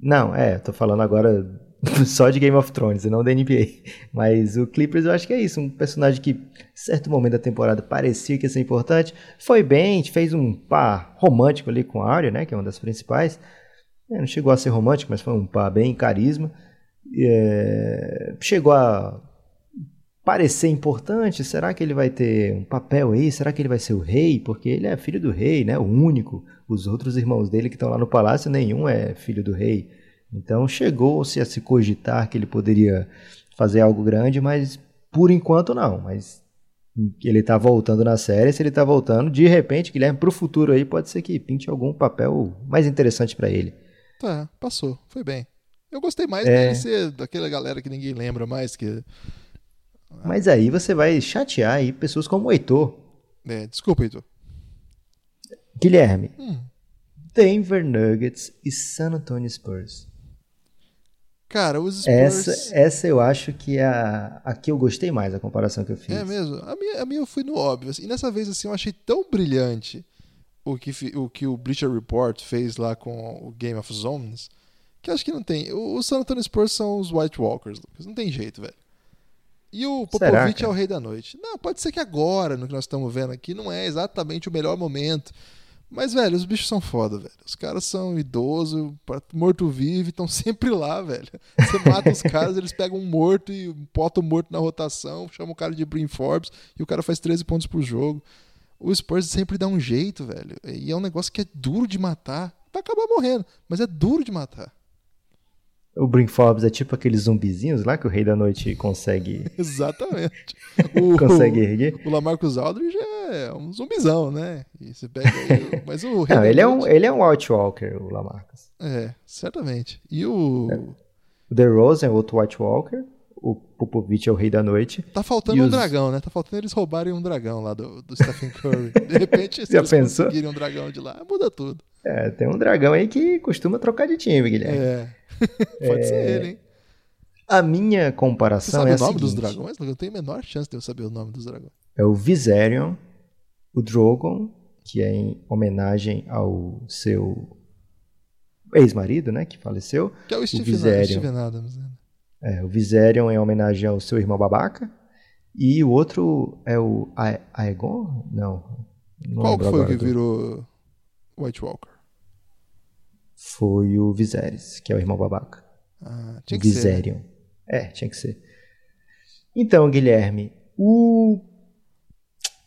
Não, é, tô falando agora só de Game of Thrones e não da NBA. Mas o Clippers eu acho que é isso, um personagem que, em certo momento da temporada, parecia que ia ser importante. Foi bem, fez um par romântico ali com a Arya, né, que é uma das principais. É, não chegou a ser romântico, mas foi um par bem carisma. É, chegou a parecer importante, será que ele vai ter um papel aí? Será que ele vai ser o rei? Porque ele é filho do rei, né? O único. Os outros irmãos dele que estão lá no palácio, nenhum é filho do rei. Então chegou-se a se cogitar que ele poderia fazer algo grande, mas por enquanto não. Mas ele está voltando na série, se ele está voltando, de repente, Guilherme, para o futuro aí, pode ser que pinte algum papel mais interessante para ele. Tá, passou, foi bem. Eu gostei mais é... dele ser daquela galera que ninguém lembra mais, que mas aí você vai chatear aí pessoas como o Heitor. É, desculpa, Heitor. Guilherme. Hum. Denver Nuggets e San Antonio Spurs. Cara, os Spurs... Essa, essa eu acho que é a, a que eu gostei mais, a comparação que eu fiz. É mesmo? A minha, a minha eu fui no óbvio. Assim, e nessa vez, assim, eu achei tão brilhante o que o, que o Bleacher Report fez lá com o Game of Zones, que acho que não tem. O, o San Antonio Spurs são os White Walkers, Lucas. Não tem jeito, velho. E o Popovich é o rei da noite. Não, pode ser que agora, no que nós estamos vendo aqui, não é exatamente o melhor momento. Mas, velho, os bichos são foda, velho. Os caras são idosos, morto-vivo, estão sempre lá, velho. Você mata os caras, eles pegam um morto e botam o morto na rotação, chamam o cara de Brim Forbes e o cara faz 13 pontos por jogo. O Spurs sempre dá um jeito, velho. E é um negócio que é duro de matar. Vai acabar morrendo, mas é duro de matar. O Bring Forbes é tipo aqueles zumbizinhos lá que o Rei da Noite consegue. Exatamente. O, consegue erguer. O Lamarcus Aldridge é um zumbizão, né? E você pega aí, mas o Rei Não, da ele é, um, Noite- ele é um Outwalker, o Lamarcus. É, certamente. E o. O The Rose é outro White Walker. O Popovich é o Rei da Noite. Tá faltando um os- dragão, né? Tá faltando eles roubarem um dragão lá do, do Stephen Curry. De repente, se Já eles pensou? conseguirem um dragão de lá, muda tudo. É, tem um dragão aí que costuma trocar de time, Guilherme. É. Pode ser ele, hein? A minha Você comparação sabe é o a nome dos dragões? Eu tenho a menor chance de eu saber o nome dos dragões. É o Viserion, o Drogon, que é em homenagem ao seu ex-marido, né, que faleceu. Que é o Stephen, Viserion. Stephen Adams. Né? É, o Viserion é em homenagem ao seu irmão babaca. E o outro é o Aegon? Não. não Qual foi agora que virou White Walker? Foi o Viserys, que é o irmão babaca. Ah, tinha que ser. Viserion. É, tinha que ser. Então, Guilherme, o...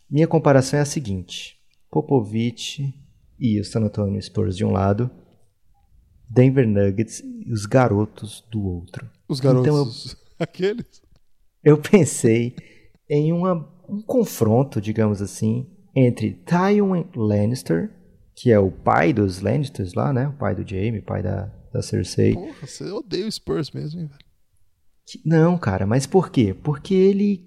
minha comparação é a seguinte: Popovich e o San Antonio Spurs de um lado, Denver Nuggets e os garotos do outro. Os Então, garotos. Aqueles. Eu pensei em uma- um confronto, digamos assim, entre Tywin Lannister, que é o pai dos Lannisters lá, né? O pai do Jaime, pai da, da Cersei. Porra, você odeia o Spurs mesmo, hein, velho? Não, cara, mas por quê? Porque ele.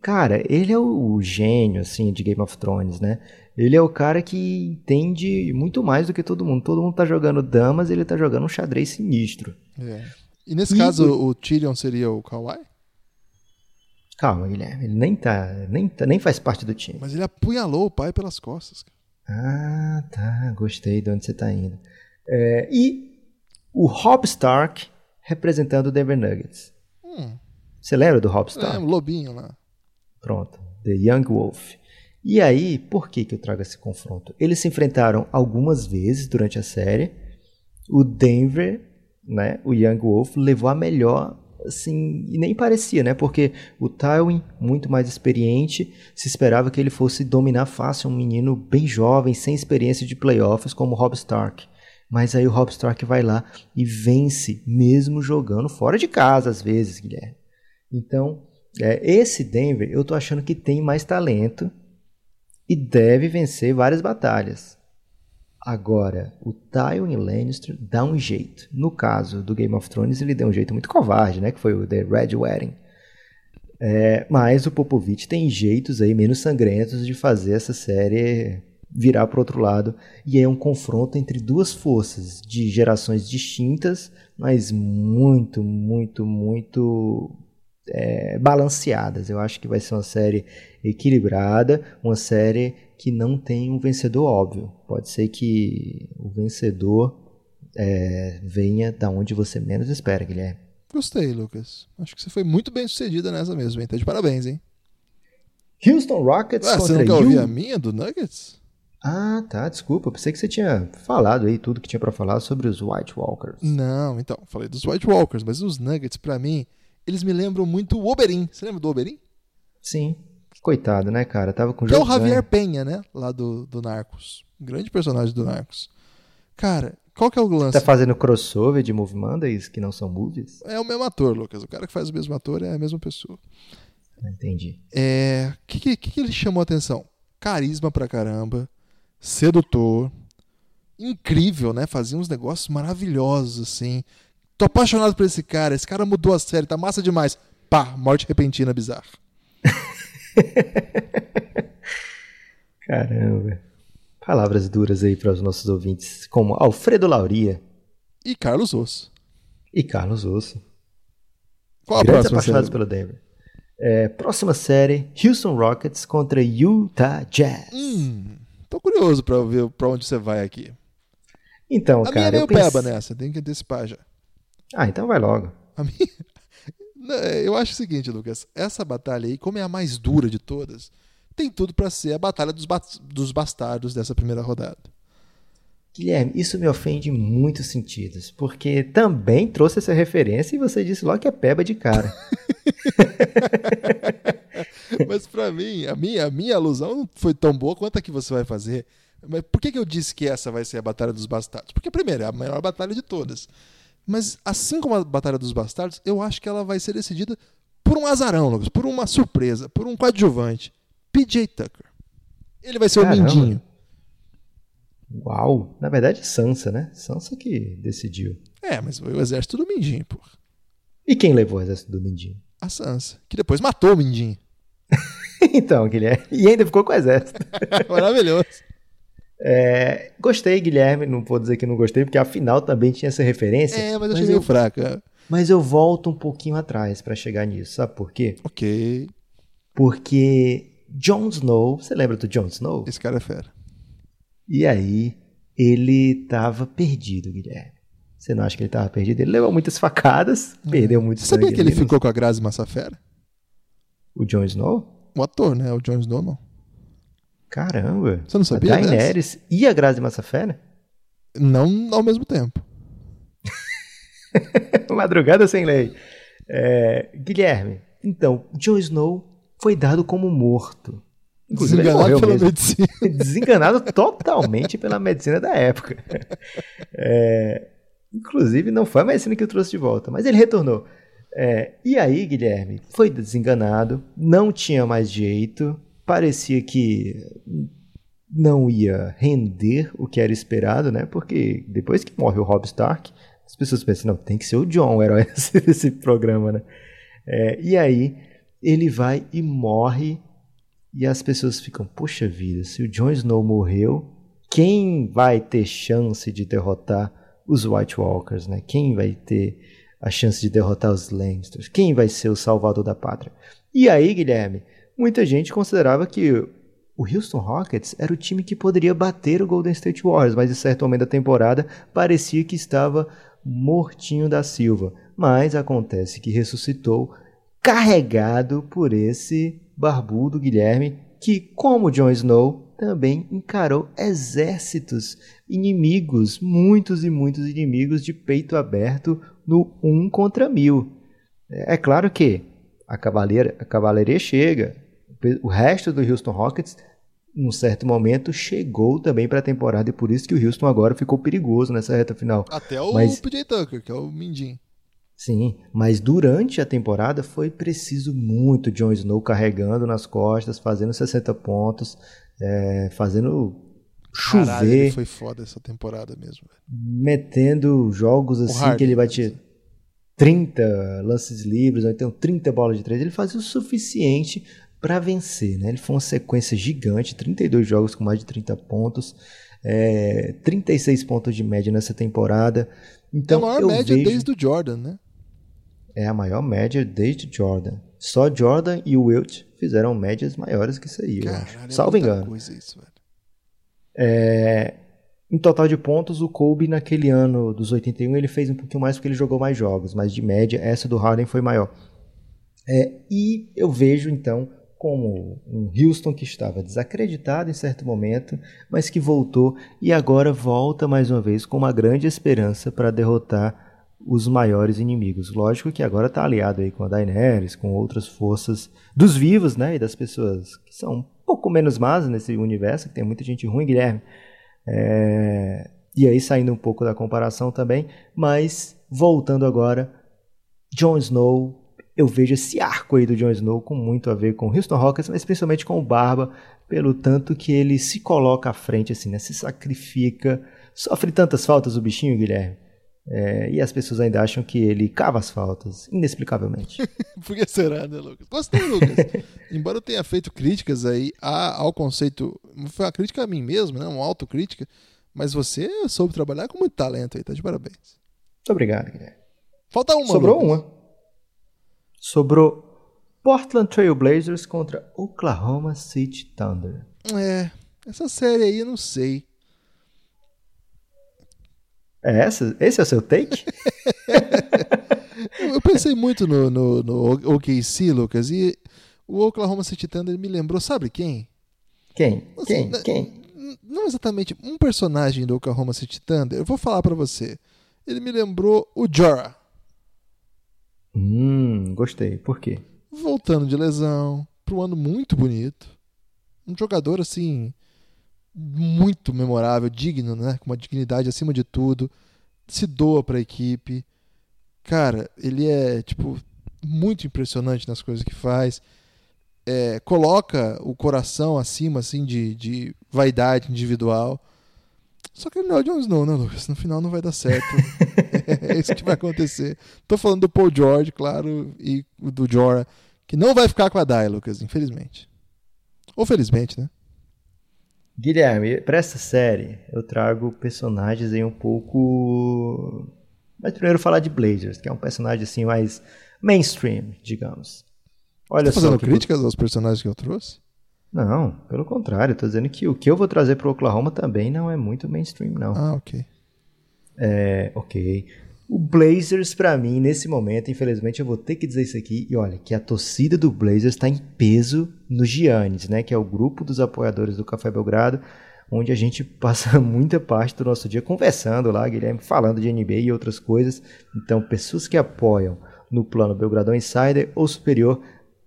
Cara, ele é o, o gênio, assim, de Game of Thrones, né? Ele é o cara que entende muito mais do que todo mundo. Todo mundo tá jogando damas, ele tá jogando um xadrez sinistro. É. E nesse E caso, o- o Tyrion seria o Kawhi? Calma, Guilherme, ele nem tá. Nem, tá, nem faz parte do time. Mas ele apunhalou o pai pelas costas. cara. Ah, tá. Gostei de onde você tá indo. É, e o Rob Stark representando o Denver Nuggets. Hum, Você lembra do Rob Stark? é, o lobinho lá. Pronto, The Young Wolf. E aí, por que, que eu trago esse confronto? Eles se enfrentaram algumas vezes durante a série. O Denver, né, o Young Wolf, levou a melhor, assim, e nem parecia, né? Porque o Tywin, muito mais experiente, se esperava que ele fosse dominar fácil um menino bem jovem, sem experiência de playoffs, como Rob Stark. Mas aí o Rob Stark vai lá e vence, mesmo jogando fora de casa, às vezes, Guilherme. Então, é, esse Denver, eu tô achando que tem mais talento e deve vencer várias batalhas. Agora, o Tywin Lannister dá um jeito. No caso do Game of Thrones, ele deu um jeito muito covarde, né? Que foi o The Red Wedding. É, mas o Popovich tem jeitos aí menos sangrentos de fazer essa série virar para outro lado. E é um confronto entre duas forças de gerações distintas, mas muito, muito, muito é, balanceadas. Eu acho que vai ser uma série equilibrada, uma série que não tem um vencedor óbvio. Pode ser que o vencedor é, venha da onde você menos espera, Guilherme. Gostei, Lucas. Acho que você foi muito bem sucedida nessa mesmo, hein? Tá de parabéns, hein? Houston Rockets Ah, você contra quer ouvir Yu- a minha do Nuggets? Ah, tá, desculpa. Eu pensei que você tinha falado aí tudo que tinha pra falar sobre os White Walkers. Não, então, falei dos White Walkers, mas os Nuggets, pra mim, eles me lembram muito o Oberyn. Você lembra do Oberyn? Sim. Coitado, né, cara? Tava com Que é o Javier. Penha, né? Lá do, do Narcos. Grande personagem do Narcos. Cara, qual que é o lance? Tá fazendo crossover de Movie Mondays que não são movies? É o mesmo ator, Lucas. O cara que faz o mesmo ator é a mesma pessoa. Não entendi. É. O que, que, que ele chamou a atenção? Carisma pra caramba. Sedutor. Incrível, né? Fazia uns negócios maravilhosos, assim. Tô apaixonado por esse cara. Esse cara mudou a série, tá massa demais. Pá, morte repentina bizarra. Caramba. Palavras duras aí para os nossos ouvintes, como Alfredo Lauria E Carlos Osso. e Carlos Osso. Qual a Grandes próxima apaixonados série? pelo Denver. É, próxima série, Houston Rockets contra Utah Jazz. Hum, tô curioso pra ver pra onde você vai aqui. Então, A minha é cara, meio peba nessa, tem que antecipar já. Ah, então vai logo. A minha... Não, Eu acho o seguinte, Lucas. Essa batalha aí, como é a mais dura de todas, tem tudo pra ser a batalha dos, ba- dos bastardos dessa primeira rodada. Guilherme, isso me ofende em muitos sentidos, porque também trouxe essa referência e você disse logo que é peba de cara. Mas pra mim, a minha, a minha alusão não foi tão boa quanto a que você vai fazer. Mas por que, que eu disse que essa vai ser a batalha dos bastardos? Porque, primeiro, é a maior batalha de todas. Mas assim como a Batalha dos Bastardos, eu acho que ela vai ser decidida por um azarão, Lucas, por uma surpresa, por um coadjuvante. PJ Tucker. Ele vai ser Caramba. o Mindinho. Uau! Na verdade, Sansa, né? Sansa que decidiu. É, mas foi o exército do Mindinho, pô. E quem levou o exército do Mindinho? A Sansa, que depois matou o Mindinho. então, Guilherme. E ainda ficou com o exército. Maravilhoso. É, gostei, Guilherme. Não vou dizer que não gostei, porque afinal também tinha essa referência. É, mas eu achei meio eu, fraca. mas eu volto um pouquinho atrás pra chegar nisso. Sabe por quê? Ok. Porque Jon Snow, você lembra do Jon Snow? Esse cara é fera. E aí, ele tava perdido, Guilherme. Você não acha que ele tava perdido? Ele levou muitas facadas, perdeu muito Você sabia sangue que ele no- ficou com a Grazi Massafera? O Jon Snow? O ator, né? O Jon Snow não. Caramba. Você não sabia A Daenerys e a Grazi Massafera? Não ao mesmo tempo. Madrugada sem lei. É, Guilherme, então, Jon Snow foi dado como morto. Inclusive, Desenganado pela mesmo. medicina. Desenganado totalmente pela medicina da época. É, inclusive, não foi a medicina que o trouxe de volta, mas ele retornou. É, e aí, Guilherme, foi desenganado, não tinha mais jeito, parecia que não ia render o que era esperado, né? Porque depois que morre o Robb Stark, as pessoas pensam, não, tem que ser o John o herói desse programa, né? É, e aí, ele vai e morre e as pessoas ficam, poxa vida, se o Jon Snow morreu, quem vai ter chance de derrotar os White Walkers, né? Quem vai ter a chance de derrotar os Lannisters? Quem vai ser o salvador da pátria? E aí, Guilherme, muita gente considerava que o Houston Rockets era o time que poderia bater o Golden State Warriors, mas em certo momento da temporada parecia que estava mortinho da Silva. Mas acontece que ressuscitou carregado por esse barbudo Guilherme, que, como Jon Snow, também encarou exércitos inimigos, muitos e muitos inimigos de peito aberto no um contra mil. É claro que a cavaleira, a cavalaria chega, o resto do Houston Rockets, num certo momento, chegou também para a temporada e por isso que o Houston agora ficou perigoso nessa reta final. Até o Mas- PJ Tucker, que é o Mindinho. Sim, mas durante a temporada foi preciso muito Jon Snow carregando nas costas, fazendo 60 pontos, é, fazendo chover, Caralho, foi foda essa temporada mesmo. velho. metendo jogos assim Harden, que ele né? batia 30 lances livres, ou então 30 bolas de três. Ele fazia o suficiente para vencer, né? Ele foi uma sequência gigante, 32 jogos com mais de 30 pontos, é, 36 pontos de média nessa temporada. Então, é a maior eu média vejo... desde o Jordan, né? É a maior média desde Jordan. Só Jordan e o Wilt fizeram médias maiores que isso aí, eu Caralho, acho. é Salvo muita engano. isso. É, em total de pontos, o Kobe naquele ano dos 81 ele fez um pouquinho mais porque ele jogou mais jogos, mas de média essa do Harden foi maior. É, e eu vejo então como um Houston que estava desacreditado em certo momento, mas que voltou e agora volta mais uma vez com uma grande esperança para derrotar os maiores inimigos. Lógico que agora está aliado aí com a Daenerys, com outras forças dos vivos, né, e das pessoas que são um pouco menos más nesse universo, que tem muita gente ruim, Guilherme. É, E aí saindo um pouco da comparação também, mas voltando agora, Jon Snow, eu vejo esse arco aí do Jon Snow com muito a ver com Houston Rockets, mas principalmente com o Barba, pelo tanto que ele se coloca à frente, assim, né? Se sacrifica, sofre tantas faltas o bichinho, Guilherme. É, e as pessoas ainda acham que ele cava as faltas, inexplicavelmente. Por que será, né, Lucas? Gostei, Lucas. Embora eu tenha feito críticas aí ao conceito. Foi uma crítica a mim mesmo, né? Uma autocrítica. Mas você soube trabalhar com muito talento aí, tá de parabéns. Muito obrigado, Guilherme. Falta uma. Sobrou Lucas. uma. Sobrou Portland Trail Blazers contra Oklahoma City Thunder. É, essa série aí eu não sei. É essa? Esse é o seu take? Eu, pensei muito no, no, no OKC, Lucas, e o Oklahoma City Thunder me lembrou, sabe quem? Quem? Assim, Quem? né, Quem? Não exatamente um personagem do Oklahoma City Thunder. Eu vou falar pra você. Ele me lembrou o Jorah. Hum, gostei. Por quê? voltando de lesão, para um ano muito bonito. Um jogador assim muito memorável, digno, né? Com uma dignidade acima de tudo. se doa pra equipe. Cara, ele é, tipo, muito impressionante nas coisas que faz. É, coloca o coração acima, assim, de, de vaidade individual. Só que ele não é o Jon Snow, né, Lucas? No final não vai dar certo. é isso que vai acontecer. Tô falando do Paul George, claro, e do Jorah, que não vai ficar com a Dai, Lucas, infelizmente. Ou felizmente, né? Guilherme, para essa série eu trago personagens aí um pouco. Mas primeiro falar de Blazers, que é um personagem assim mais mainstream, digamos. Olha tá fazendo críticas aos personagens que eu trouxe? Não, pelo contrário, estou dizendo que o que eu vou trazer para Oklahoma também não é muito mainstream, não. Ah, ok. É, ok. O Blazers, para mim, nesse momento, infelizmente, eu vou ter que dizer isso aqui. E olha, que a torcida do Blazers está em peso no Giannis, né? Que é o grupo dos apoiadores do Café Belgrado, onde a gente passa muita parte do nosso dia conversando lá, Guilherme, falando de NBA e outras coisas. Então, pessoas que apoiam no plano Belgradão Insider ou superior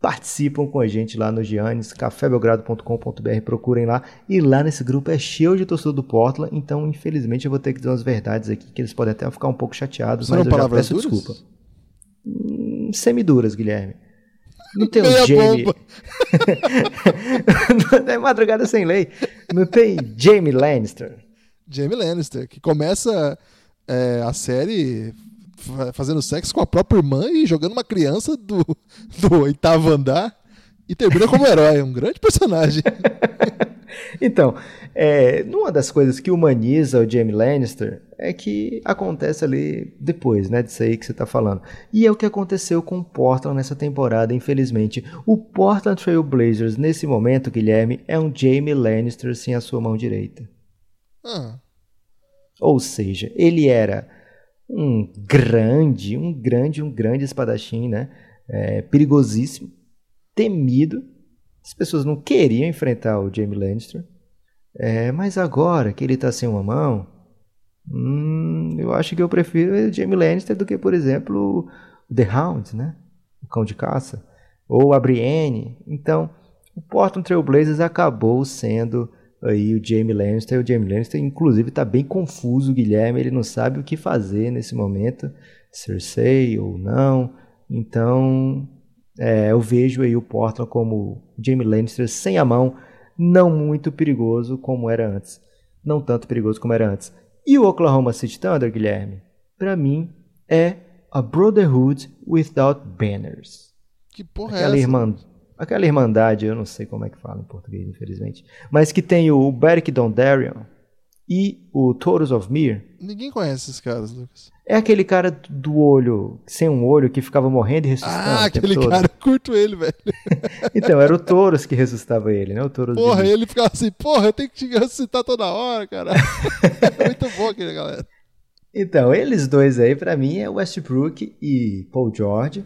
participam com a gente lá no Giannis, cafébelgrado.com.br, procurem lá. E lá nesse grupo é cheio de torcedor do Portland, então infelizmente eu vou ter que dizer umas verdades aqui que eles podem até ficar um pouco chateados, São mas eu já peço duras? desculpa. Hum, semiduras, Guilherme. Não tem o Jamie. não é madrugada sem lei. Não tem Jamie Lannister. Jamie Lannister, que começa é, a série fazendo sexo com a própria irmã e jogando uma criança do, do oitavo andar e termina como herói, um grande personagem. então, é, uma das coisas que humaniza o Jamie Lannister é que acontece ali depois, né, disso aí que você está falando. E é o que aconteceu com o Portland nessa temporada, infelizmente. O Portland Trail Blazers, nesse momento, Guilherme, é um Jamie Lannister sem a sua mão direita. Ah. Ou seja, ele era um grande, um grande, um grande espadachim, né? É, perigosíssimo, temido. As pessoas não queriam enfrentar o Jaime Lannister. É, mas agora que ele está sem uma mão, hum, eu acho que eu prefiro o Jaime Lannister do que, por exemplo, o The Hound, né? O Cão de Caça. Ou a Brienne. Então, o Portland Trail Blazers acabou sendo aí o Jamie Lannister. O Jamie Lannister, inclusive, está bem confuso, Guilherme. Ele não sabe o que fazer nesse momento, Cersei ou não. Então, é, eu vejo aí o Portland como Jamie Lannister sem a mão, não muito perigoso como era antes. Não tanto perigoso como era antes. E o Oklahoma City Thunder, Guilherme, para mim é a Brotherhood Without Banners. Que porra Aquela é essa? Irmã, aquela irmandade, eu não sei como é que fala em português, infelizmente, mas que tem o Beric Dondarrion e o Taurus of Mir. Ninguém conhece esses caras, Lucas. É aquele cara do olho, sem um olho, que ficava morrendo e ressuscitando. Ah, aquele cara, curto ele, velho. então, era o Taurus que ressuscitava ele, né? O Taurus porra, ele ficava assim, porra, eu tenho que te ressuscitar toda hora, cara. é muito bom aquele galera. Então, eles dois aí, para mim, é Westbrook e Paul George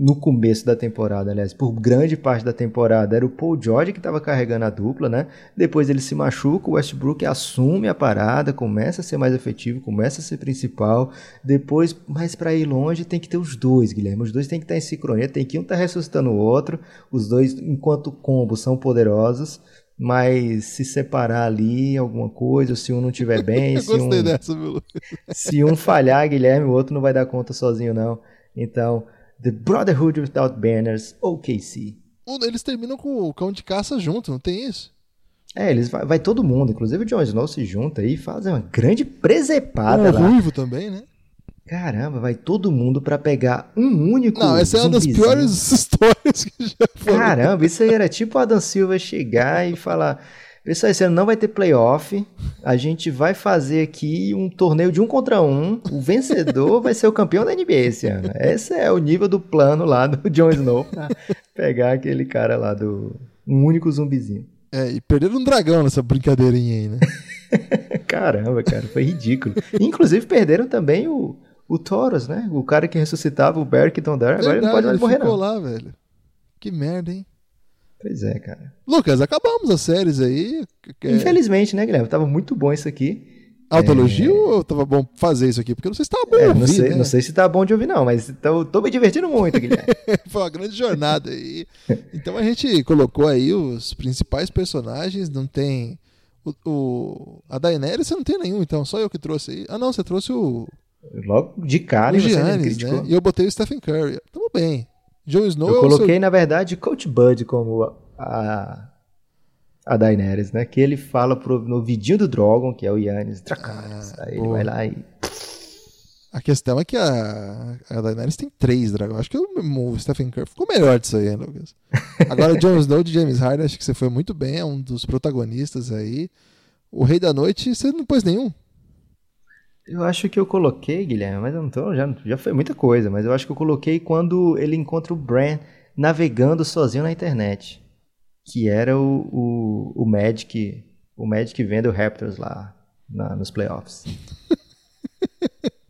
no começo da temporada, aliás, por grande parte da temporada, era o Paul George que estava carregando a dupla, né? Depois ele se machuca, o Westbrook assume a parada, começa a ser mais efetivo, começa a ser principal. Depois, mais para ir longe, tem que ter os dois, Guilherme. Os dois tem que estar em sincronia, tem que um estar tá ressuscitando o outro. Os dois, enquanto combo, são poderosos. Mas se separar ali alguma coisa, se um não estiver bem, se um, dessa, se um falhar, Guilherme, o outro não vai dar conta sozinho, não. Então, The Brotherhood Without Banners, OKC. Eles terminam com o cão de caça junto, não tem isso? É, eles vai, vai todo mundo, inclusive o Jon Snow se junta aí e faz uma grande presepada o lá. ruivo também, né? Caramba, vai todo mundo para pegar um único Não, essa é uma das piores histórias que já foram. Caramba, isso aí era tipo o Adam Silva chegar e falar: Pessoal, esse ano não vai ter playoff. A gente vai fazer aqui um torneio de um contra um. O vencedor vai ser o campeão da NBA esse ano. Esse é o nível do plano lá do Jon Snow pra pegar aquele cara lá do. Um único zumbizinho. É, e perderam um dragão nessa brincadeirinha aí, né? Caramba, cara, foi ridículo. Inclusive perderam também o, o Taurus, né? O cara que ressuscitava o Beric Dondar. Agora ele não pode mais morrer, ficou não. lá, velho. Que merda, hein? Pois é, cara. Lucas, acabamos as séries aí. Infelizmente, né, Guilherme? Tava muito bom isso aqui. Autoelogio é... ou tava bom fazer isso aqui? Porque eu não sei se tava bom é, ouvir, não sei, né? não sei se tá bom de ouvir, não, mas tô, tô me divertindo muito, Guilherme. Foi uma grande jornada aí. Então a gente colocou aí os principais personagens, não tem. O, o, a Daenerys você não tem nenhum, então, só eu que trouxe aí. Ah, não, você trouxe o. Logo de cara, o e Giannis, né? E eu botei o Stephen Curry. Tamo bem. Snow Eu é coloquei, seu... na verdade, Coach Bud como a, a, Daenerys, né? Que ele fala pro, no vidinho do Drogon, que é o Yannis Dracarys. Ah, Aí ele boa. vai lá e. A questão é que a, a Daenerys tem três dragões. Acho que o, o Stephen Curry ficou melhor disso aí, hein, Lucas? Agora, Jon Snow de James Harden, acho que você foi muito bem. É um dos protagonistas aí. O Rei da Noite, você não pôs nenhum. Eu acho que eu coloquei, Guilherme, mas eu não tô. Já, já foi muita coisa, mas eu acho que eu coloquei quando ele encontra o Bran navegando sozinho na internet. Que era o, o, o Magic. O Magic vendo o Raptors lá na- nos playoffs.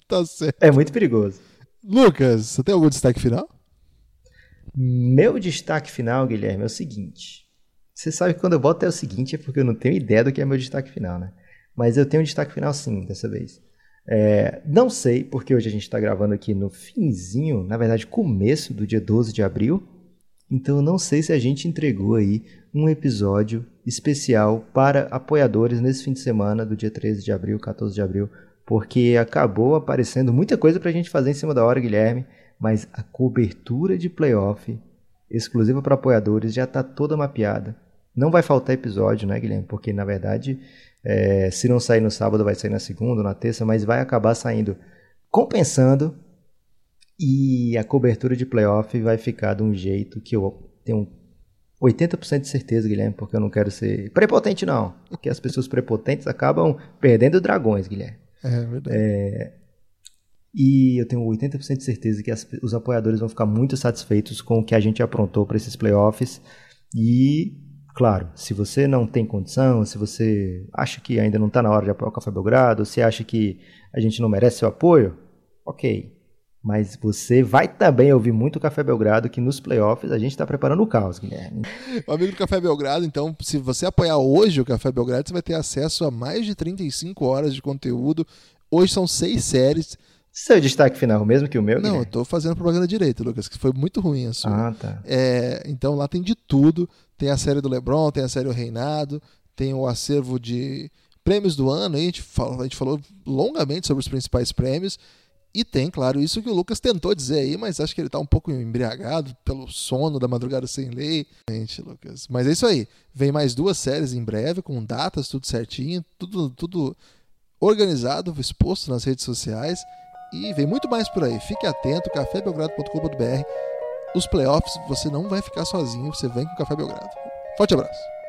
Tá certo. É muito perigoso. Lucas, você tem algum destaque final? Meu destaque final, Guilherme, é o seguinte. Você sabe que quando eu boto é o seguinte é porque eu não tenho ideia do que é meu destaque final, né? Mas eu tenho um destaque final sim, dessa vez. É, não sei, porque hoje a gente está gravando aqui no finzinho, na verdade, começo do dia 12 de abril. Então não sei se a gente entregou aí um episódio especial para apoiadores nesse fim de semana do dia 13 de abril, 14 de abril, porque acabou aparecendo muita coisa pra gente fazer em cima da hora, Guilherme, mas a cobertura de playoff exclusiva para apoiadores já está toda mapeada. Não vai faltar episódio, né, Guilherme? Porque na verdade, é, se não sair no sábado, vai sair na segunda ou na terça, mas vai acabar saindo compensando e a cobertura de playoff vai ficar de um jeito que eu tenho 80% de certeza, Guilherme, porque eu não quero ser prepotente, não. Porque as pessoas prepotentes acabam perdendo dragões, Guilherme. É verdade. E eu tenho 80% de certeza que as- os apoiadores vão ficar muito satisfeitos com o que a gente aprontou para esses playoffs. E, claro, se você não tem condição, se você acha que ainda não está na hora de apoiar o Café Belgrado, se acha que a gente não merece seu apoio, ok. Mas você vai também ouvir muito o Café Belgrado, que nos playoffs a gente está preparando o caos, Guilherme. O amigo do Café Belgrado, então, se você apoiar hoje o Café Belgrado, você vai ter acesso a mais de 35 horas de conteúdo. Hoje são seis séries. Seu destaque final, mesmo que o meu, Não, eu Guilherme? tô fazendo propaganda direito, Lucas, que foi muito ruim a sua. Ah, tá. É, então lá tem de tudo. Tem a série do LeBron, tem a série O Reinado, tem o acervo de prêmios do ano. A gente falou, a gente falou longamente sobre os principais prêmios. E tem, claro, isso que o Lucas tentou dizer aí, mas acho que ele tá um pouco embriagado pelo sono da madrugada sem lei. Gente, Lucas. Mas é isso aí. Vem mais duas séries em breve, com datas, tudo certinho, tudo, tudo organizado, exposto nas redes sociais. E vem muito mais por aí. Fique atento, cafébelgrado.com.br. Os playoffs você não vai ficar sozinho, você vem com o Café Belgrado. Forte abraço.